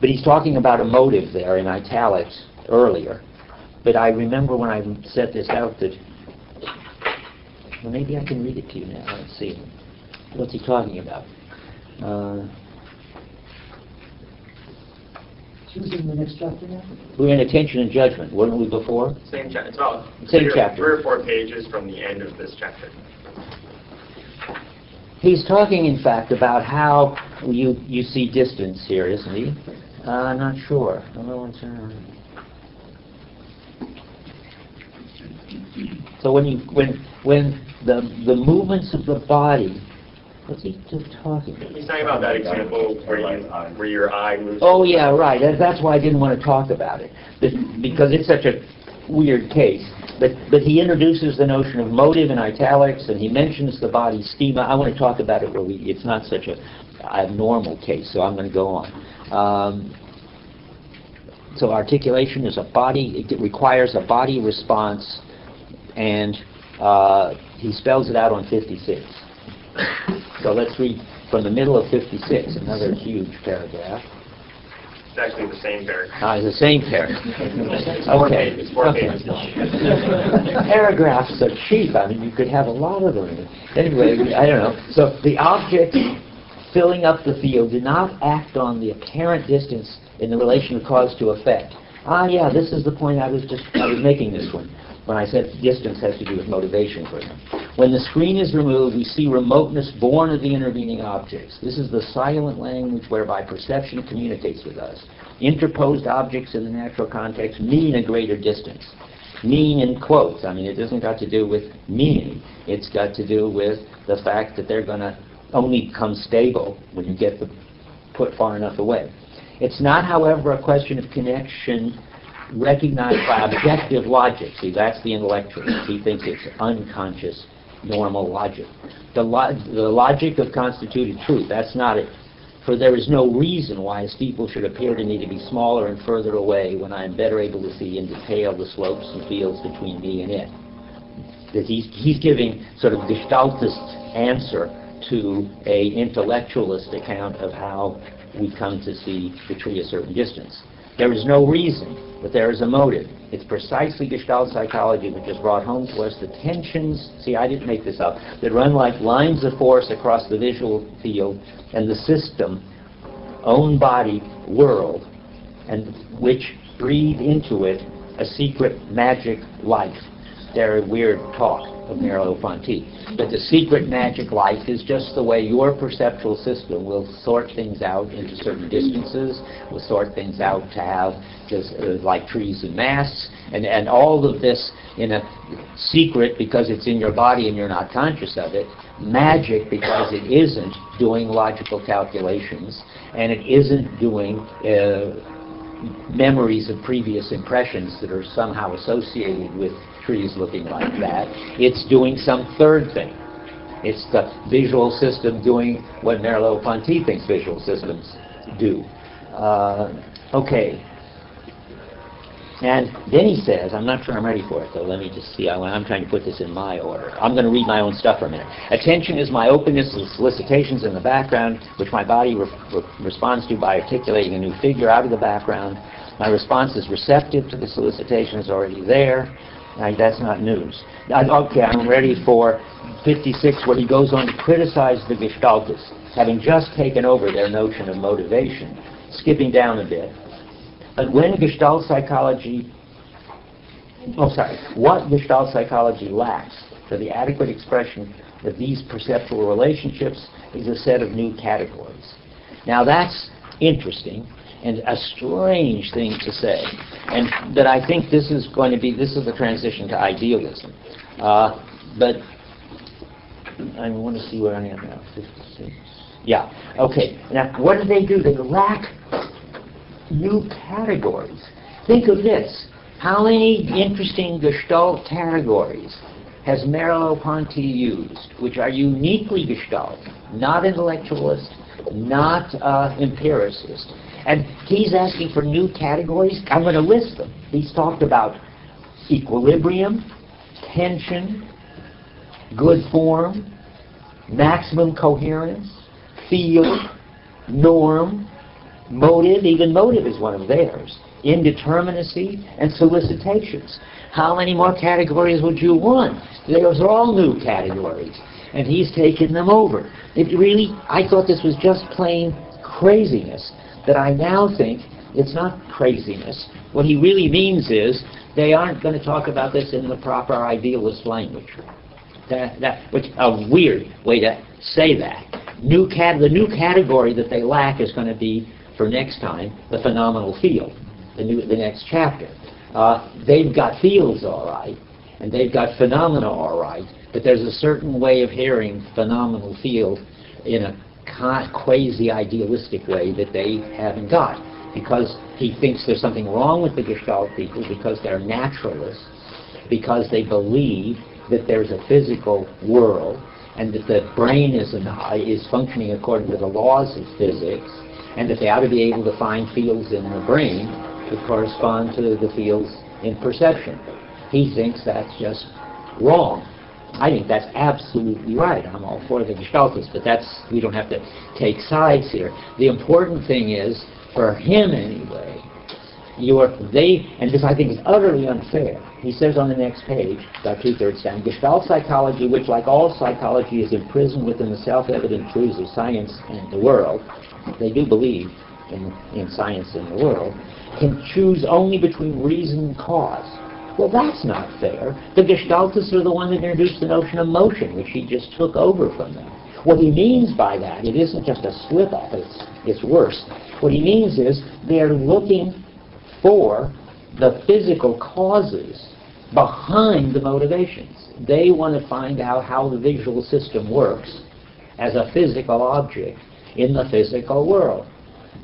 Speaker 1: But he's talking about a motive there in italics earlier. But I remember when I set this out that. Well, maybe I can read it to you now. Let's see. What's he talking about? Uh,
Speaker 4: Who's in the next chapter now?
Speaker 1: we're in attention and judgment, weren't we before?
Speaker 2: Same chapter. It's about
Speaker 1: Same
Speaker 2: three or-
Speaker 1: chapter.
Speaker 2: three or four pages from the end of this chapter.
Speaker 1: He's talking, in fact, about how you you see distance here, isn't he? Uh, I'm not sure. I don't know what's, uh, So when you when when the the movements of the body, what's he just talking about?
Speaker 2: He's talking about that example where you where your eye moves.
Speaker 1: Oh yeah, right. That- That's why I didn't want to talk about it, because it's such a weird case. But but he introduces the notion of motive in italics, and he mentions the body schema. I want to talk about it where we it's not such a abnormal case, so I'm going to go on. Um, so articulation is a body. It requires a body response, and uh, he spells it out on 56. So let's read from the middle of 56, another huge paragraph.
Speaker 2: It's actually the same paragraph.
Speaker 1: Ah, the same paragraph. Okay. okay. Paragraphs are cheap. I mean, you could have a lot of them. Anyway, I don't know. So the object filling up the field did not act on the apparent distance in the relation of cause to effect. Ah, yeah, this is the point I was just I was making this one when I said distance has to do with motivation for him. When the screen is removed, we see remoteness born of the intervening objects. This is the silent language whereby perception communicates with us. Interposed objects in the natural context mean a greater distance. Mean in quotes. I mean, it doesn't got to do with meaning. It's got to do with the fact that they're going to only become stable when you get the put far enough away. It's not, however, a question of connection recognized by objective logic. See, that's the intellectualist. He thinks it's unconscious normal logic. The, lo- the logic of constituted truth, that's not it. For there is no reason why a steeple should appear to me to be smaller and further away when I am better able to see in detail the slopes and fields between me and it. That he's, he's giving sort of gestaltist answer to a intellectualist account of how we come to see the tree a certain distance. There is no reason, but there is a motive. It's precisely Gestalt psychology which has brought home to us the tensions, see, I didn't make this up, that run like lines of force across the visual field and the system, own body, world, and which breathe into it a secret magic life. They're weird talk of Merleau-Ponty. But the secret magic life is just the way your perceptual system will sort things out into certain distances, will sort things out to have just uh, like trees and masts, and, and all of this in a secret because it's in your body and you're not conscious of it, magic because it isn't doing logical calculations, and it isn't doing uh, memories of previous impressions that are somehow associated with trees looking like that. It's doing some third thing. It's the visual system doing what Merleau-Ponty thinks visual systems do. Uh, okay. And then he says, I'm not sure I'm ready for it, though. Let me just see. I, I'm trying to put this in my order. I'm going to read my own stuff for a minute. Attention is my openness to solicitations in the background, which my body re- re- responds to by articulating a new figure out of the background. My response is receptive to the solicitation is already there. Now, that's not news. I- okay, I'm ready for 56, where he goes on to criticize the Gestaltists, having just taken over their notion of motivation. Skipping down a bit. But when Gestalt psychology, oh sorry, what Gestalt psychology lacks for the adequate expression of these perceptual relationships is a set of new categories. Now that's interesting and a strange thing to say, and that I think this is going to be, this is the transition to idealism. Uh, but I want to see where I am now, 56. Yeah, okay. Now, what do they do? They lack new categories. Think of this. How many interesting Gestalt categories has Merleau-Ponty used, which are uniquely Gestalt, not intellectualist, not uh, empiricist? And he's asking for new categories. I'm going to list them. He's talked about equilibrium, tension, good form, maximum coherence, field, norm, motive, even motive is one of theirs, indeterminacy, and solicitations. How many more categories would you want? Those are all new categories, and he's taken them over. It really, I thought this was just plain craziness, that I now think it's not craziness. What he really means is they aren't going to talk about this in the proper idealist language. That, that, which a weird way to say that. New cat, the new category that they lack is going to be for next time the phenomenal field, the new, the next chapter. Uh, they've got fields all right, and they've got phenomena all right, but there's a certain way of hearing phenomenal field in a ca- quasi-idealistic way that they haven't got, because he thinks there's something wrong with the Gestalt people because they're naturalists, because they believe that there's a physical world and that the brain is, an, is functioning according to the laws of physics, and that they ought to be able to find fields in the brain that correspond to the fields in perception. He thinks that's just wrong. I think that's absolutely right. I'm all for the Gestaltists, but that's we don't have to take sides here. The important thing is, for him anyway, you're they and this I think is utterly unfair. He says on the next page, about two-thirds down, Gestalt psychology, which like all psychology is imprisoned within the self-evident truths of science and the world, they do believe in, in science and the world, can choose only between reason and cause. Well, that's not fair. The Gestaltists are the one that introduced the notion of motion, which he just took over from them. What he means by that, it isn't just a slip-up, it's, it's worse. What he means is they're looking for the physical causes behind the motivations. They want to find out how the visual system works as a physical object in the physical world.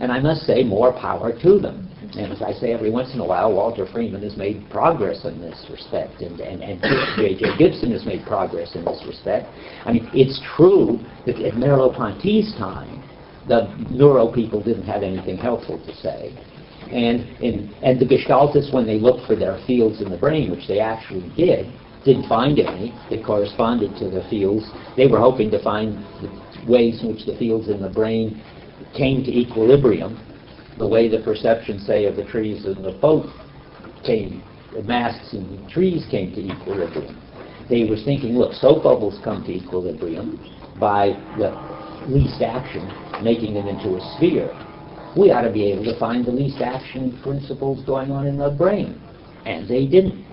Speaker 1: And I must say, more power to them. And as I say, every once in a while, Walter Freeman has made progress in this respect, and, and, and J.J. Gibson has made progress in this respect. I mean, it's true that at Merleau-Ponty's time, the neuro people didn't have anything helpful to say. And, and, and the Gestaltists, when they looked for their fields in the brain, which they actually did, didn't find any that corresponded to the fields. They were hoping to find ways in which the fields in the brain came to equilibrium, the way the perception, say, of the trees in the boat came, the masts in the trees came to equilibrium. They were thinking, look, soap bubbles come to equilibrium by the least action, making them into a sphere. We ought to be able to find the least action principles going on in the brain. And they didn't.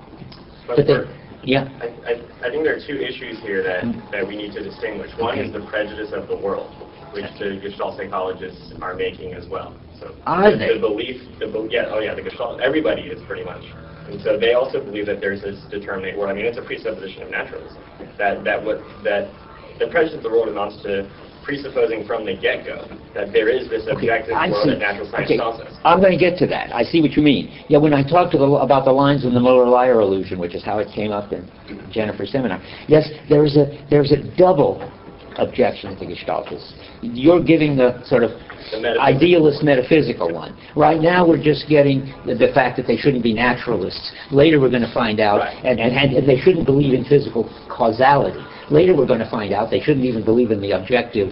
Speaker 1: But they, yeah,
Speaker 2: I, I, I think there are two issues here that,
Speaker 1: Mm.
Speaker 2: that we need to distinguish. One
Speaker 1: Okay.
Speaker 2: is the prejudice of the world, which the Gestalt psychologists are making as well. So
Speaker 1: Are
Speaker 2: the,
Speaker 1: they?
Speaker 2: the belief, the be- yeah, oh yeah, the Gestalt, everybody is pretty much. And so they also believe that there's this determinate world. I mean, it's a presupposition of naturalism that that what that the prejudice of the world amounts to presupposing from the get-go that there is this objective
Speaker 1: I
Speaker 2: world
Speaker 1: see.
Speaker 2: that natural science
Speaker 1: Okay,
Speaker 2: tells us.
Speaker 1: I'm going to get to that. I see what you mean. Yeah, when I talked to the, about the lines in the Müller-Lyer illusion, which is how it came up in Jennifer's seminar, yes, there's a there's a double objection to Gestaltists. You're giving the sort of idealist metaphysical one. Right now, we're just getting the, the fact that they shouldn't be naturalists. Later, we're going to find out,
Speaker 2: Right.
Speaker 1: and, and, and they shouldn't believe in physical causality. Later, we're going to find out they shouldn't even believe in the objective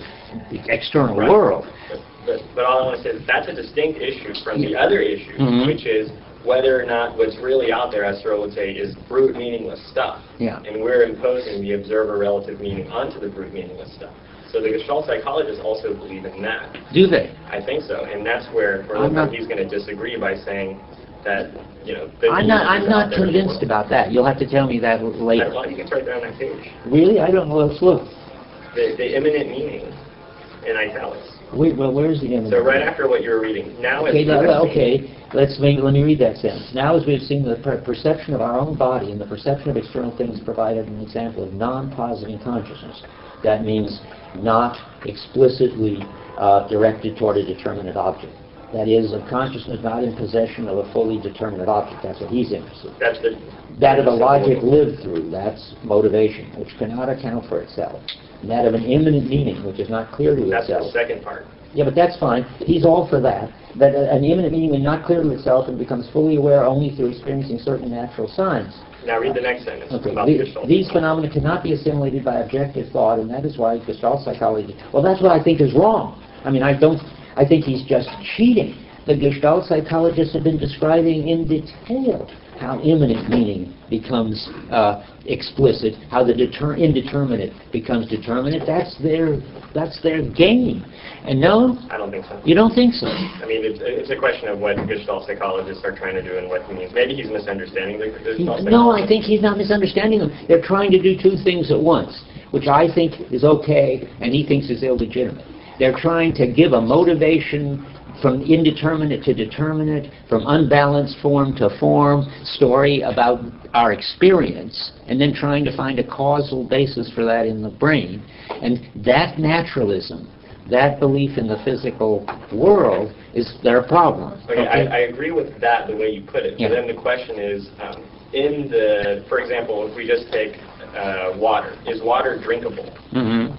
Speaker 1: external
Speaker 2: Right.
Speaker 1: world.
Speaker 2: But, but, but all I want to say is that's a distinct issue from the other issue,
Speaker 1: Mhm.
Speaker 2: which is whether or not what's really out there, as Searle would say, is brute meaningless stuff.
Speaker 1: Yeah.
Speaker 2: And we're imposing the observer relative meaning onto the brute meaningless stuff. So the Gestalt psychologists also believe in that.
Speaker 1: Do they?
Speaker 2: I think so. And that's where, where
Speaker 1: not-
Speaker 2: he's going to disagree by saying that, you know,
Speaker 1: I'm not, I'm not
Speaker 2: out there in the
Speaker 1: convinced about that. You'll have to tell me that later.
Speaker 2: I think it's right there on that page.
Speaker 1: Really? I don't know. Let's look.
Speaker 2: The, the immanent meaning in italics.
Speaker 1: Wait, well, where's the image?
Speaker 2: So right after what you were reading, now
Speaker 1: Okay, now, okay, let's make, let me read that sentence. Now, as we've seen, the per- perception of our own body and the perception of external things provided an example of non-positive consciousness. That means not explicitly uh, directed toward a determinate object. That is, a consciousness not in possession of a fully determinate object. That's what he's interested in.
Speaker 2: That's the
Speaker 1: That of a
Speaker 2: the
Speaker 1: logic lived through, that's motivation, which cannot account for itself. And that of an immanent meaning, which is not clear to itself.
Speaker 2: That's the second part.
Speaker 1: Yeah, but that's fine. He's all for that. That an immanent meaning is not clear to itself and becomes fully aware only through experiencing certain natural signs.
Speaker 2: Now read the next sentence
Speaker 1: Okay,
Speaker 2: about the Gestalt.
Speaker 1: these phenomena cannot be assimilated by objective thought, and that is why Gestalt psychology. Well, that's what I think is wrong. I mean, I don't. I think he's just cheating. The Gestalt psychologists have been describing in detail how immanent meaning becomes uh, explicit, how the deter- indeterminate becomes determinate. That's their. That's their game. And no,
Speaker 2: I don't think so.
Speaker 1: you don't think so.
Speaker 2: I mean, it's, it's a question of what Gestalt psychologists are trying to do and what he means. Maybe he's misunderstanding the the Gestalt
Speaker 1: No, I think he's not misunderstanding them. They're trying to do two things at once, which I think is okay and he thinks is illegitimate. They're trying to give a motivation from indeterminate to determinate, from unbalanced form to form story about our experience, and then trying to find a causal basis for that in the brain. And that naturalism, that belief in the physical world, is their problem.
Speaker 2: Okay,
Speaker 1: okay?
Speaker 2: I, I agree with that, the way you put it.
Speaker 1: Yeah.
Speaker 2: But then the question is, um, in the, for example, if we just take uh, water, is water drinkable?
Speaker 1: Mhm.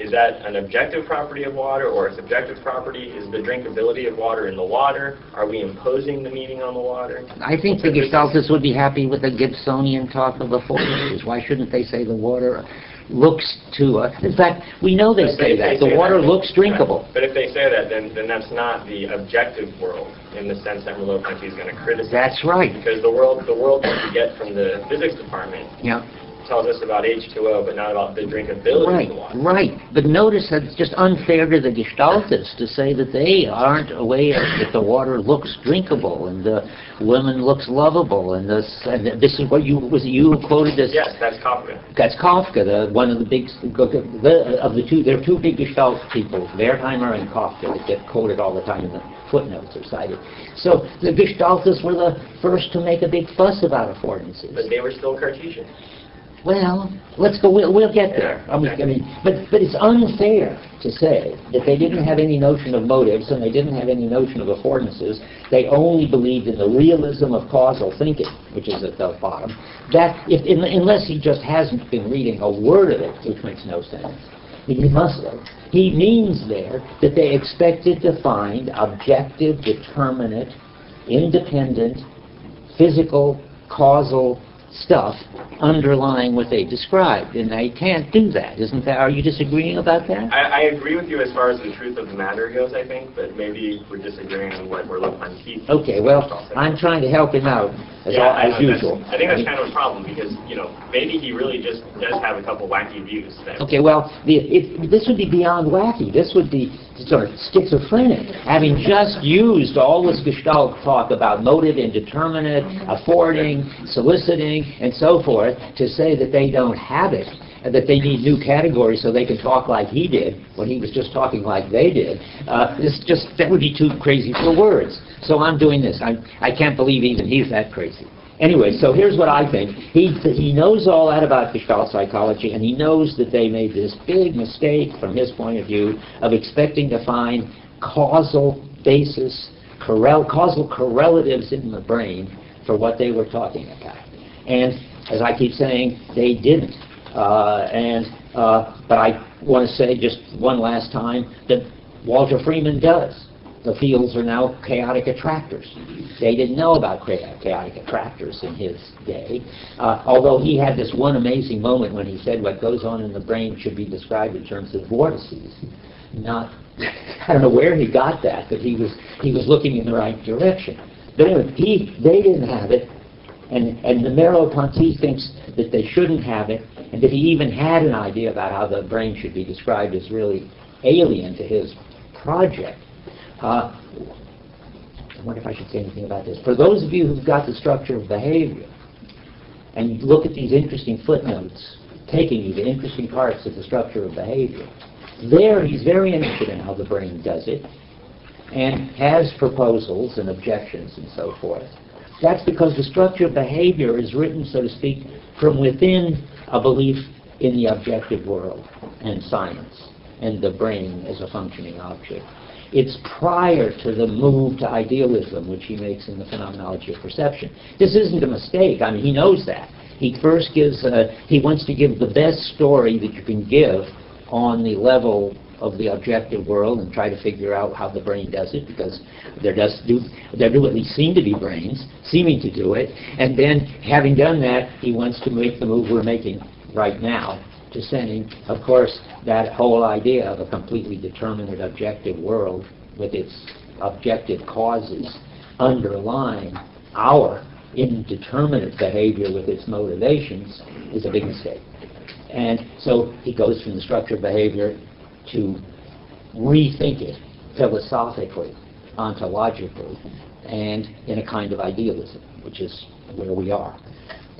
Speaker 2: Is that an objective property of water or a subjective property? Is the drinkability of water in the water? Are we imposing the meaning on the water?
Speaker 1: I think the Gestaltists would be happy with the Gibsonian talk of the four forties. Why shouldn't they say the water looks to us? In fact, we know they say
Speaker 2: if
Speaker 1: that. The water
Speaker 2: then-
Speaker 1: looks drinkable.
Speaker 2: Right. But if they say that, then, then that's not the objective world in the sense that Merleau-Ponty is going to criticize.
Speaker 1: That's right.
Speaker 2: Because the world, the world that we get from the physics department
Speaker 1: Yeah.
Speaker 2: Tells us about H2O, but not about the drinkability
Speaker 1: Right,
Speaker 2: of the water.
Speaker 1: right. But notice that it's just unfair to the Gestaltists to say that they aren't aware that the water looks drinkable and the woman looks lovable and this and this is what you was you quoted this
Speaker 2: Yes, that's Koffka.
Speaker 1: That's Koffka, the, one of the big, the, of the two, there are two big Gestalt people, Wertheimer and Koffka, that get quoted all the time in the footnotes are cited. So the Gestaltists were the first to make a big fuss about affordances.
Speaker 2: But they were still Cartesian.
Speaker 1: Well, let's go, we'll, we'll get there. I mean, I mean, but, but it's unfair to say that they didn't have any notion of motives and they didn't have any notion of affordances. They only believed in the realism of causal thinking, which is at the bottom. That, if, un- unless he just hasn't been reading a word of it, which makes no sense. He must have. He means there that they expected to find objective, determinate, independent, physical, causal stuff underlying what they described, and they can't do that. Isn't that? Are you disagreeing about that?
Speaker 2: I, I agree with you as far as the truth of the matter goes, I think, but maybe we're disagreeing on what we're looking on.
Speaker 1: Okay. Well, I'm trying to help him out as,
Speaker 2: Yeah,
Speaker 1: al-
Speaker 2: I
Speaker 1: as
Speaker 2: that's-
Speaker 1: usual.
Speaker 2: I think that's kind of a problem because, you know, maybe he really just does have a couple wacky views that.
Speaker 1: Okay, well, the, it, this would be beyond wacky. This would be sort of schizophrenic. Having just used all this Gestalt talk about motive, indeterminate, affording, soliciting, and so forth, to say that they don't have it, and that they need new categories so they can talk like he did when he was just talking like they did. Uh, this just that would be too crazy for words. So I'm doing this. I I can't believe even he's that crazy. Anyway, so here's what I think. He, he knows all that about Gestalt psychology, and he knows that they made this big mistake, from his point of view, of expecting to find causal basis, correl, causal correlatives in the brain for what they were talking about. And as I keep saying, they didn't. Uh, and uh, but I want to say just one last time that Walter Freeman does. The fields are now chaotic attractors. They didn't know about chaotic attractors in his day, uh, although he had this one amazing moment when he said what goes on in the brain should be described in terms of vortices. Not, I don't know where he got that, but he was he was looking in the right direction. But anyway, he they didn't have it, and and the Merleau-Ponty thinks that they shouldn't have it, and that he even had an idea about how the brain should be described is really alien to his project. Uh, I wonder if I should say anything about this. For those of you who've got the structure of behavior, and look at these interesting footnotes taking you to interesting parts of the structure of behavior, there he's very interested in how the brain does it, and has proposals and objections and so forth. That's because the structure of behavior is written, so to speak, from within a belief in the objective world and science and the brain as a functioning object. It's prior to the move to idealism, which he makes in the phenomenology of perception. This isn't a mistake. I mean, he knows that. He first gives, uh, he wants to give the best story that you can give on the level of the objective world and try to figure out how the brain does it because there does do there do at least seem to be brains seeming to do it and then having done that he wants to make the move we're making right now to saying of course that whole idea of a completely determinate objective world with its objective causes underlying our indeterminate behavior with its motivations is a big mistake and so he goes from the structure of behavior to rethink it philosophically, ontologically, and in a kind of idealism, which is where we are.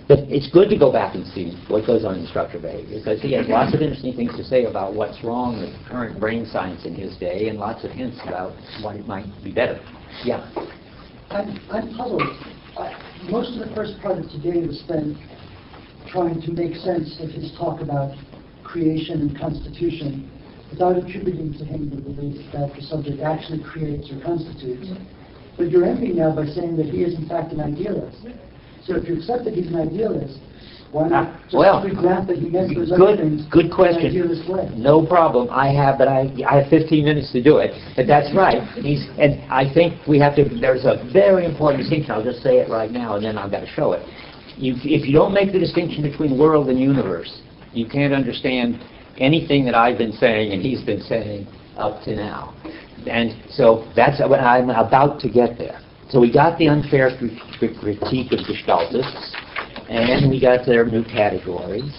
Speaker 1: But it's good to go back and see what goes on in structure behavior, because he has lots of interesting things to say about what's wrong with current brain science in his day, and lots of hints about what it might be better. Yeah.
Speaker 4: I'm, I'm puzzled. I- Most of the first part of today was spent trying to make sense of his talk about creation and constitution without attributing to him the belief that the subject actually creates or constitutes. But you're ending now by saying that he is in fact an idealist. So if you accept that he's an idealist, why not
Speaker 1: Ah, well,
Speaker 4: just grant that he meant those other things
Speaker 1: Good, good question. No problem. I have, but I, I have 15 minutes to do it. But that's right. He's, and I think we have to, there's a very important distinction. I'll just say it right now, and then I've got to show it. You, if you don't make the distinction between world and universe, you can't understand anything that I've been saying and he's been saying up to now. And so that's what I'm about to get there. So we got the unfair cri- cri- critique of Gestaltists, and we got their new categories.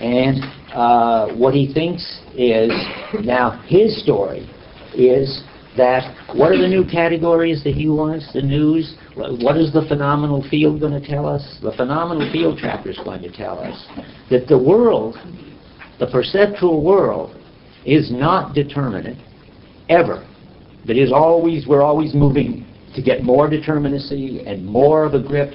Speaker 1: And uh, what he thinks is, now his story is that what are the new categories that he wants, the news? What is the phenomenal field going to tell us? The phenomenal field chapter is going to tell us that the world, the perceptual world, is not determinate, ever. That is always, we're always moving to get more determinacy and more of a grip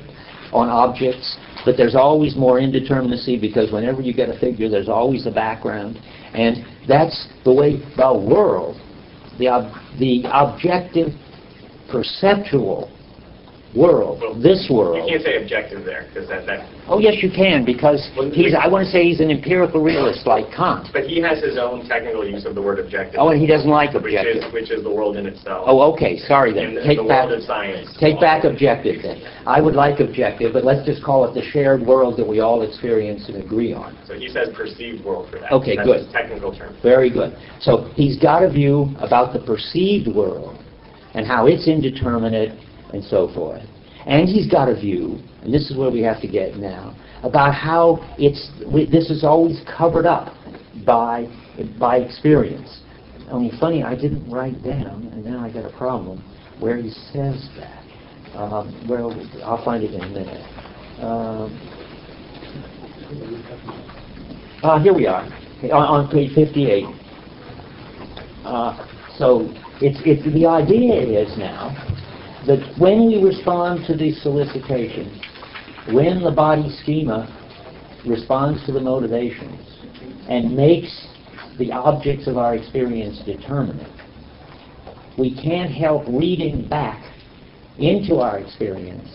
Speaker 1: on objects, but there's always more indeterminacy because whenever you get a figure, there's always a background. And that's the way the world, the, ob- the objective, perceptual world, this world.
Speaker 2: You can't say objective there, because that, that,
Speaker 1: Oh, yes, you can, because he's, I want to say he's an empirical realist like Kant.
Speaker 2: but he has his own technical use of the word objective.
Speaker 1: Oh, and he doesn't like
Speaker 2: Which is,
Speaker 1: objective.
Speaker 2: which is the world in itself.
Speaker 1: Oh, okay, sorry then.
Speaker 2: The-
Speaker 1: Take
Speaker 2: the
Speaker 1: back,
Speaker 2: world of science.
Speaker 1: take back objective then. I would like objective, but let's just call it the shared world that we all experience and agree on.
Speaker 2: So he says perceived world for that.
Speaker 1: Okay,
Speaker 2: That's
Speaker 1: good.
Speaker 2: technical term.
Speaker 1: Very good. So he's got a view about the perceived world and how it's indeterminate and so forth. And he's got a view, and this is where we have to get now, about how it's, we- this is always covered up by, by experience. Only funny, I didn't write down, and now I got a problem, where he says that. Um, well, I'll find it in a minute. Um, uh, here we are, on, on page 58. Uh, so it's, it's, the idea is now that when we respond to the solicitation, when the body schema responds to the motivations and makes the objects of our experience determinate, we can't help reading back into our experience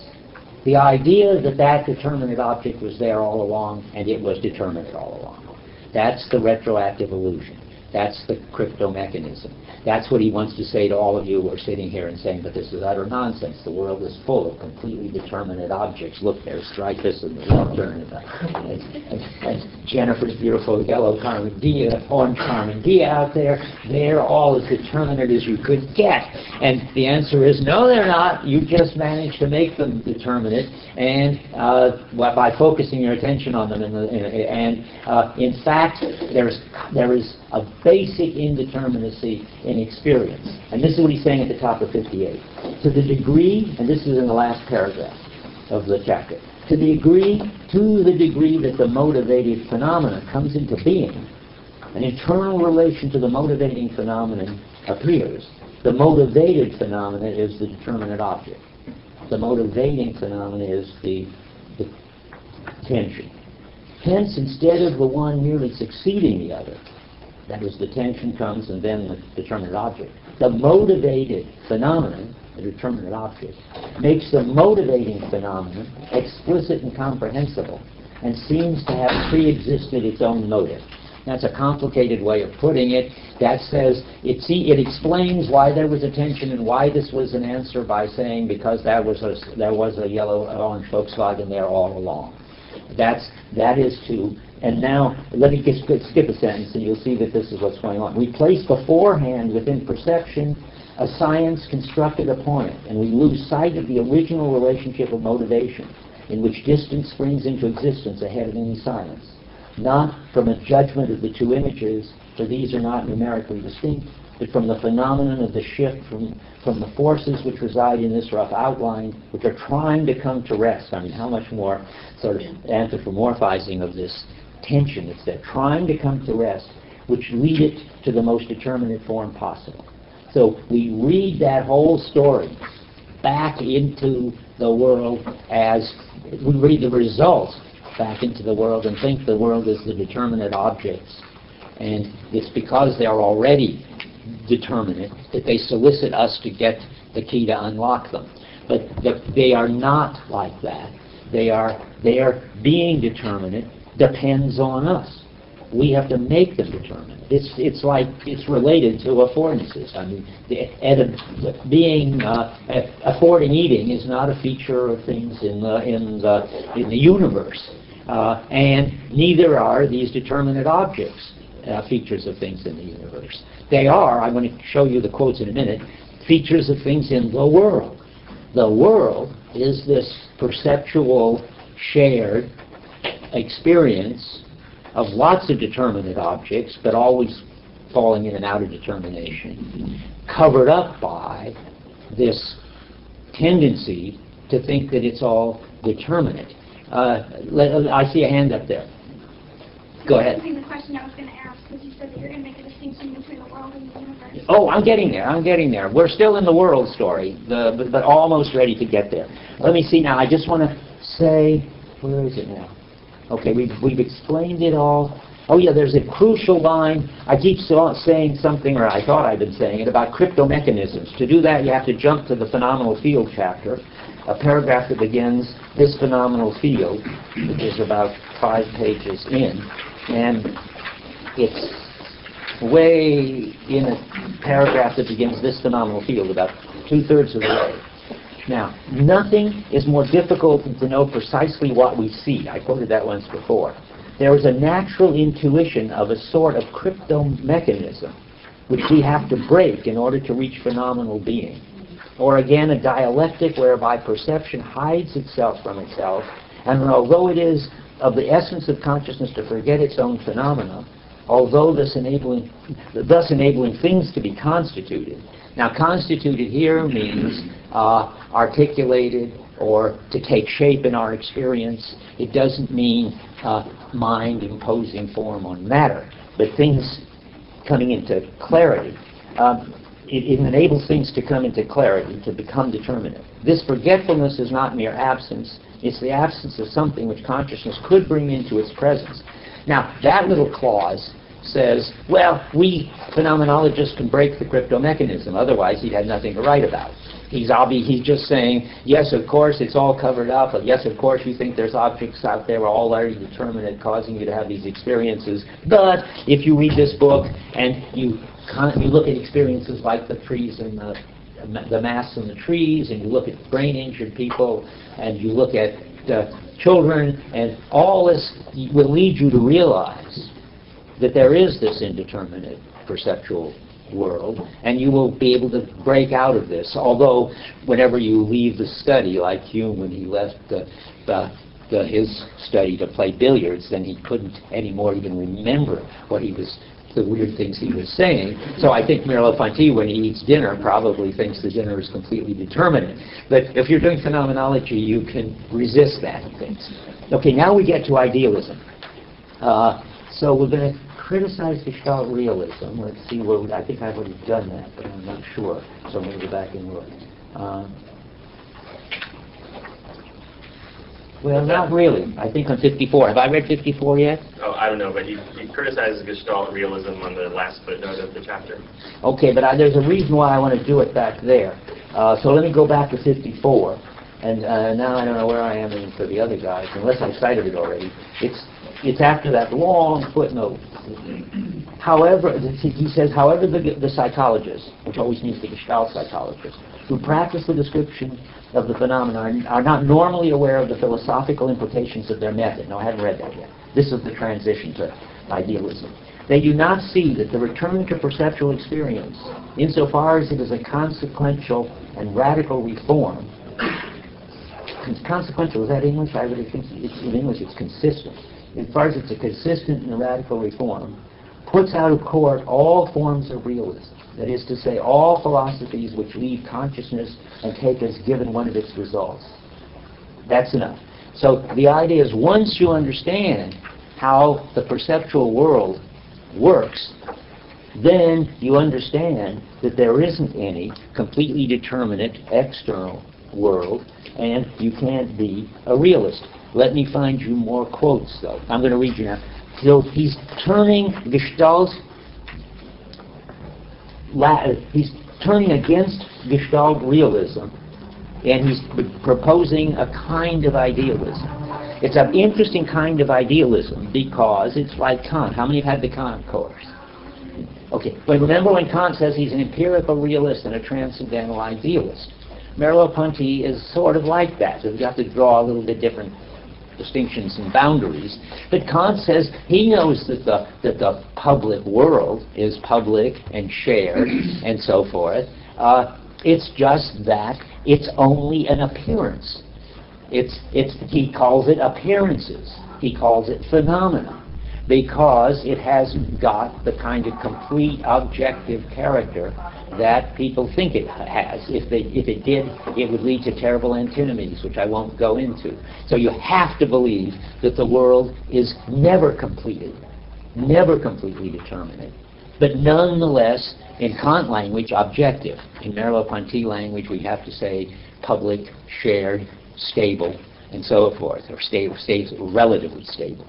Speaker 1: the idea that that determinate object was there all along and it was determinate all along. That's the retroactive illusion. That's the crypto mechanism. That's what he wants to say to all of you who are sitting here and saying, but this is utter nonsense. The world is full of completely determinate objects. Look, there's Dreyfus and the and Jennifer's beautiful yellow Karmann Ghia, orange Karmann Ghia out there. They're all as determinate as you could get. And the answer is, no, they're not. You just managed to make them determinate. And uh, by focusing your attention on them, in the, in, and uh, in fact, there's there is a basic indeterminacy in experience. And this is what he's saying at the top of 58. To the degree, and this is in the last paragraph of the chapter, to the degree, to the degree that the motivated phenomena comes into being, an internal relation to the motivating phenomenon appears. The motivated phenomena is the determinate object. The motivating phenomena is the, the tension. Hence, instead of the one merely succeeding the other, that is, the tension comes and then the determinate object, the motivated phenomenon, the determinate object, makes the motivating phenomenon explicit and comprehensible and seems to have pre-existed its own motive. That's a complicated way of putting it. That says it, see, it explains why there was a tension and why this was an answer by saying because there was a, there was a yellow orange Volkswagen there all along. That's, that is to, and now let me just skip skip a sentence and you'll see that this is what's going on. We place beforehand within perception a science constructed upon it, and we lose sight of the original relationship of motivation in which distance springs into existence ahead of any science not from a judgment of the two images, for these are not numerically distinct, but from the phenomenon of the shift from, from the forces which reside in this rough outline, which are trying to come to rest. I mean, how much more sort of anthropomorphizing of this tension it's there, trying to come to rest, which lead it to the most determinate form possible. So we read that whole story back into the world as we read the results back into the world and think the world is the determinate objects. And it's because they're already determinate that they solicit us to get the key to unlock them. But the, they are not like that. They are, their being determinate depends on us. We have to make them determinate. It's, it's like, it's related to affordances. I mean, the, being, uh, affording eating is not a feature of things in the, in the, in the universe. Uh, and neither are these determinate objects uh, features of things in the universe. They are, I'm going to show you the quotes in a minute, features of things in the world. The world is this perceptual, shared experience of lots of determinate objects, but always falling in and out of determination, covered up by this tendency to think that it's all determinate. Uh, let, I see a hand up there. Go ahead.
Speaker 3: The question I was going to ask, because you said that you're going to make a distinction between the world and the universe.
Speaker 1: Oh, I'm getting there. I'm getting there. We're still in the world story, the, but, but almost ready to get there. Let me see now. I just want to say, where is it now? Okay, we've, we've explained it all. Oh yeah, there's a crucial line. I keep saw, saying something, or I thought I'd been saying it, about crypto mechanisms. To do that, you have to jump to the phenomenal field chapter, a paragraph that begins, this phenomenal field, which is about five pages in, and it's way in a paragraph that begins this phenomenal field, about two-thirds of the way. Now, nothing is more difficult than to know precisely what we see. I quoted that once before. There is a natural intuition of a sort of crypto mechanism which we have to break in order to reach phenomenal being. Or again, a dialectic whereby perception hides itself from itself, and although it is of the essence of consciousness to forget its own phenomena, although thus enabling, thus enabling things to be constituted. Now, constituted here means articulated or to take shape in our experience. It doesn't mean uh, mind imposing form on matter, but things coming into clarity. Um, it, it enables things to come into clarity, to become determinate. This forgetfulness is not mere absence, it's the absence of something which consciousness could bring into its presence. Now, that little clause says, well, we phenomenologists can break the crypto mechanism, otherwise he'd have nothing to write about. He's, obvi- he's just saying, yes, of course, it's all covered up. Yes, of course, you think there's objects out there all already determinate causing you to have these experiences. But if you read this book and you, con- you look at experiences like the trees and the, the mass in the trees, and you look at brain-injured people, and you look at uh, children, and all this will lead you to realize that there is this indeterminate perceptual world, and you will be able to break out of this. Although, whenever you leave the study, like Hume when he left the, the, the, his study to play billiards, then he couldn't anymore even remember what he was, the weird things he was saying. So I think Merleau-Ponty, when he eats dinner, probably thinks the dinner is completely determinate. But if you're doing phenomenology, you can resist that. Okay, now we get to idealism. Uh, so we're going to criticize Gestalt realism. Let's see where we, I think I've already done that, but I'm not sure. So I'm going to go back and look. Um, well, not really. I think on 54. Have I read 54 yet?
Speaker 2: Oh, I don't know, but he, he criticizes Gestalt realism on the last footnote of the chapter.
Speaker 1: Okay, but I, there's a reason why I want to do it back there. Uh, so let me go back to 54. And uh, now I don't know where I am in for the other guys, unless I cited it already. It's it's after that long footnote. However, he says, however, the, the psychologists, which always means the Gestalt psychologists, who practice the description of the phenomena are, are not normally aware of the philosophical implications of their method. No, I haven't read that yet. This is the transition to idealism. They do not see that the return to perceptual experience, insofar as it is a consequential and radical reform, consequential, is that English? I would think it's, in English it's consistent as it's a consistent and radical reform, puts out of court all forms of realism. That is to say, all philosophies which leave consciousness and take as given one of its results. That's enough. So the idea is once you understand how the perceptual world works, then you understand that there isn't any completely determinate external world, and you can't be a realist. Let me find you more quotes, though. I'm going to read you now. So he's turning Gestalt, he's turning against Gestalt realism, and he's proposing a kind of idealism. It's an interesting kind of idealism because it's like Kant. How many have had the Kant course? Okay, but remember when Kant says he's an empirical realist and a transcendental idealist. Merleau-Ponty is sort of like that. So you have to draw a little bit different distinctions and boundaries. But Kant says he knows that the, that the public world is public and shared and so forth. Uh, it's just that it's only an appearance. It's, it's, he calls it appearances. He calls it phenomena because it hasn't got the kind of complete objective character that people think it has. If, they, if it did, it would lead to terrible antinomies, which I won't go into. So you have to believe that the world is never completed, never completely determinate, but nonetheless, in Kant language, objective. In Merleau-Ponty language, we have to say public, shared, stable, and so forth, or stays relatively stable.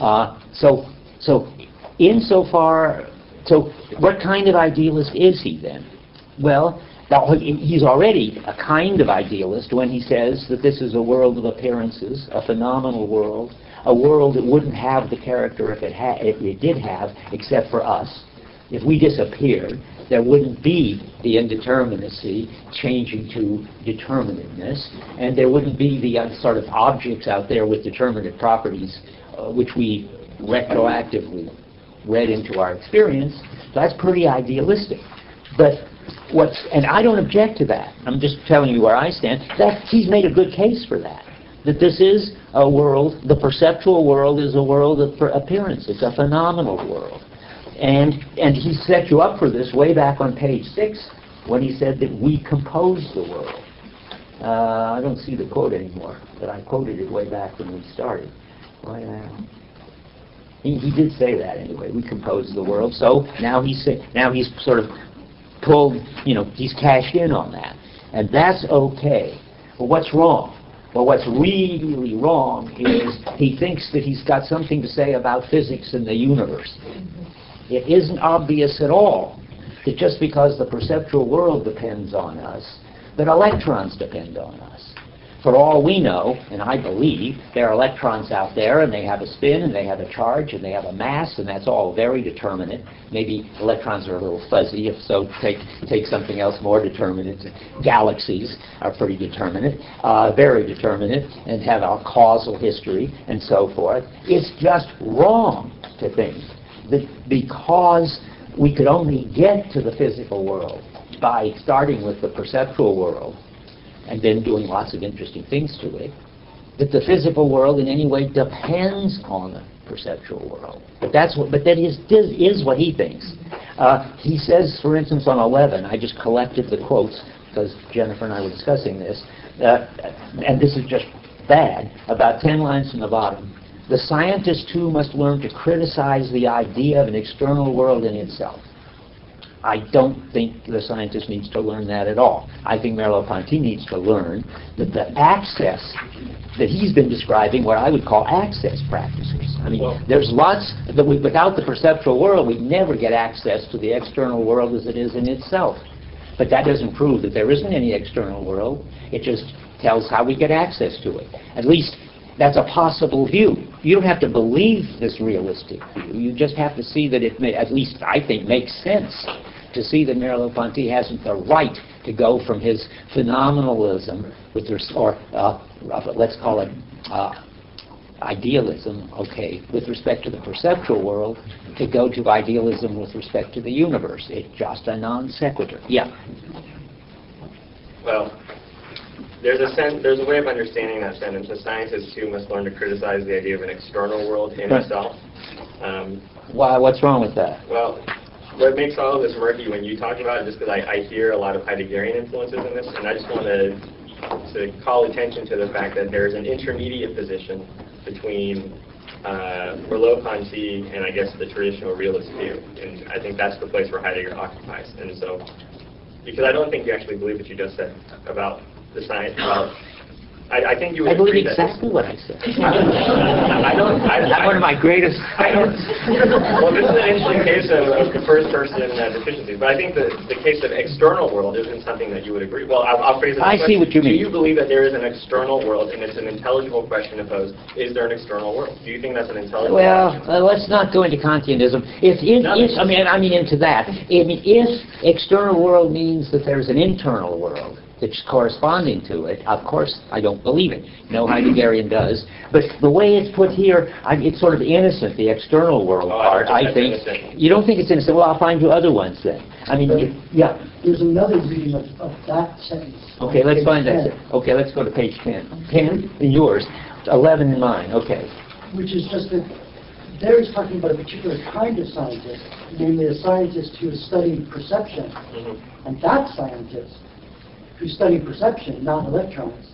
Speaker 1: Uh, so, so insofar, so what kind of idealist is he then? Well, he's already a kind of idealist when he says that this is a world of appearances, a phenomenal world, a world that wouldn't have the character if it, ha- if it did have, except for us. If we disappeared, there wouldn't be the indeterminacy changing to determinateness, and there wouldn't be the uh, sort of objects out there with determinate properties, uh, which we retroactively read into our experience, that's pretty idealistic. But what's, and I don't object to that. I'm just telling you where I stand. That, he's made a good case for that. That this is a world, the perceptual world is a world of appearance. It's a phenomenal world. And, and he set you up for this way back on page six when he said that we compose the world. Uh, I don't see the quote anymore, but I quoted it way back when we started. He, he did say that anyway. We compose the world. So now he's now he's sort of pulled, you know, he's cashed in on that, and that's okay. But what's wrong? Well, what's really wrong is he thinks that he's got something to say about physics and the universe. It isn't obvious at all that just because the perceptual world depends on us, that electrons depend on us. For all we know, and I believe, there are electrons out there, and they have a spin, and they have a charge, and they have a mass, and that's all very determinate. Maybe electrons are a little fuzzy. If so, take take something else more determinate. Galaxies are pretty determinate, uh, very determinate, and have a causal history, and so forth. It's just wrong to think that because we could only get to the physical world by starting with the perceptual world and then doing lots of interesting things to it, that the physical world in any way depends on the perceptual world. But that's what, but that is, is, what he thinks. Uh, he says, for instance, on 11, I just collected the quotes because Jennifer and I were discussing this, uh, and this is just bad, about 10 lines from the bottom. The scientist too must learn to criticize the idea of an external world in itself. I don't think the scientist needs to learn that at all. I think Merleau-Ponty needs to learn that the access that he's been describing, what I would call access practices. I mean,
Speaker 2: Well-
Speaker 1: there's lots that we, without the perceptual world, we never get access to the external world as it is in itself. But that doesn't prove that there isn't any external world. It just tells how we get access to it. At least that's a possible view. You don't have to believe this realistic view. You just have to see that it, may, at least I think, makes sense to see that Merleau-Ponty hasn't the right to go from his phenomenalism, with res- or uh, let's call it uh, idealism, okay, with respect to the perceptual world, to go to idealism with respect to the universe. It's just a non sequitur. Yeah.
Speaker 2: Well, there's a sen- there's a way of understanding that sentence. A scientist too must learn to criticize the idea of an external world in
Speaker 1: Right.
Speaker 2: itself. Um,
Speaker 1: Why? What's wrong with that?
Speaker 2: well, what makes all of this murky when you talk about it, just because I, I hear a lot of Heideggerian influences in this, and I just want to to call attention to the fact that there's an intermediate position between uh, Merleau-Ponty and I guess the traditional realist view, and I think that's the place where Heidegger occupies. And so, because I don't think you actually believe what you just said about the science, about I, I think you would
Speaker 1: I believe
Speaker 2: agree
Speaker 1: exactly what I said.
Speaker 2: I don't. I,
Speaker 1: That's one of my greatest.
Speaker 2: I don't. Well, this is an interesting case of, of first-person uh, deficiency, but I think the the case of external world isn't something that you would agree. Well, I'll, I'll phrase it.
Speaker 1: I see what you mean.
Speaker 2: Do you believe that there is an external world, and it's an intelligible question to pose? Is there an external world? Do you think that's an intelligible
Speaker 1: Well,
Speaker 2: question?
Speaker 1: uh, let's not go into Kantianism. If, if, if I mean, I mean into that. I mean, if external world means that there's an internal world that's corresponding to it, of course, I don't believe it. No Heideggerian does. But the way it's put here, I, it's sort of innocent. The external world
Speaker 2: Oh, I don't
Speaker 1: part,
Speaker 2: think
Speaker 1: I
Speaker 2: that's
Speaker 1: think.
Speaker 2: innocent.
Speaker 1: You don't think it's innocent? Well, I'll find you other ones then. I mean, you, yeah.
Speaker 4: There's another reading of, of that sentence.
Speaker 1: Okay, let's
Speaker 4: Page
Speaker 1: find that. Okay, let's go to page 10. 10 in yours, 11 in mine. Okay.
Speaker 4: Which is just that, there he's talking about a particular kind of scientist, namely a scientist who is studying perception.
Speaker 2: Mhm.
Speaker 4: And that scientist, who's study perception, not electrons,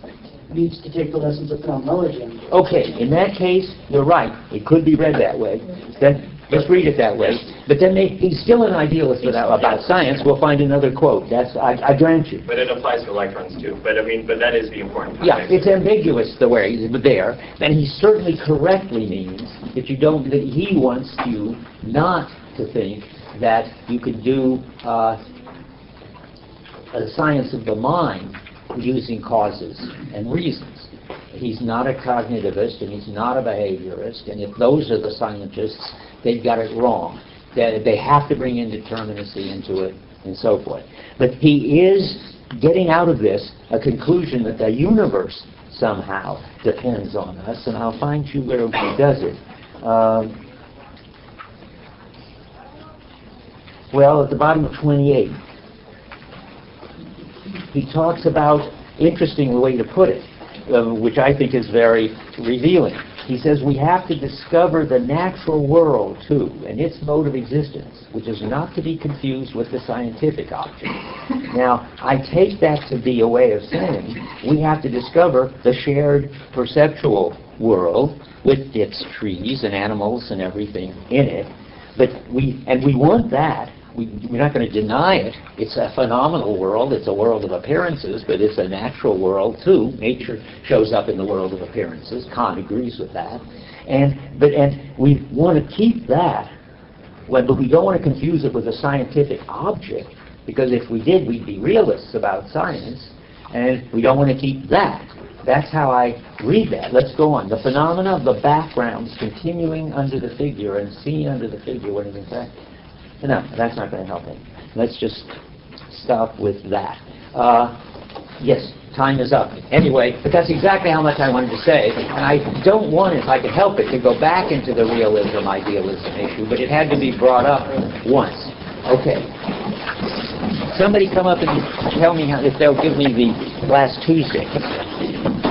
Speaker 4: needs to take the lessons of phenomenology.
Speaker 1: Okay, in that case, you're right. It could be read that way. Then Just read it that way. But then they, he's still an idealist about, about science. We'll find another quote. That's, I, I grant you.
Speaker 2: But it applies to electrons too. But I mean, but that is the important
Speaker 1: part.
Speaker 2: Yeah,
Speaker 1: it's ambiguous the way he's there, and he certainly correctly means that you don't, that he wants you not to think that you could do uh, a science of the mind using causes and reasons. He's not a cognitivist and he's not a behaviorist, and if those are the scientists, they've got it wrong. That they have to bring indeterminacy into it and so forth. But he is getting out of this a conclusion that the universe somehow depends on us, and I'll find you where he does it. Um, well, at the bottom of 28, he talks about, interesting way to put it, uh, which I think is very revealing. He says we have to discover the natural world too, and its mode of existence, which is not to be confused with the scientific object. Now, I take that to be a way of saying we have to discover the shared perceptual world with its trees and animals and everything in it. But we, and we want that. We, we're not going to deny it. It's a phenomenal world. It's a world of appearances, but it's a natural world too. Nature shows up in the world of appearances. Kant agrees with that. And but and we want to keep that, well, but we don't want to confuse it with a scientific object because if we did, we'd be realists about science, and we don't want to keep that. That's how I read that. Let's go on. The phenomena of the backgrounds continuing under the figure and seen under the figure when in fact. No, that's not going to help him. Let's just stop with that. Uh, yes, time is up. Anyway, but that's exactly how much I wanted to say. And I don't want, if I could help it, to go back into the realism idealism issue, but it had to be brought up once. Okay. Somebody come up and tell me how, if they'll give me the last things.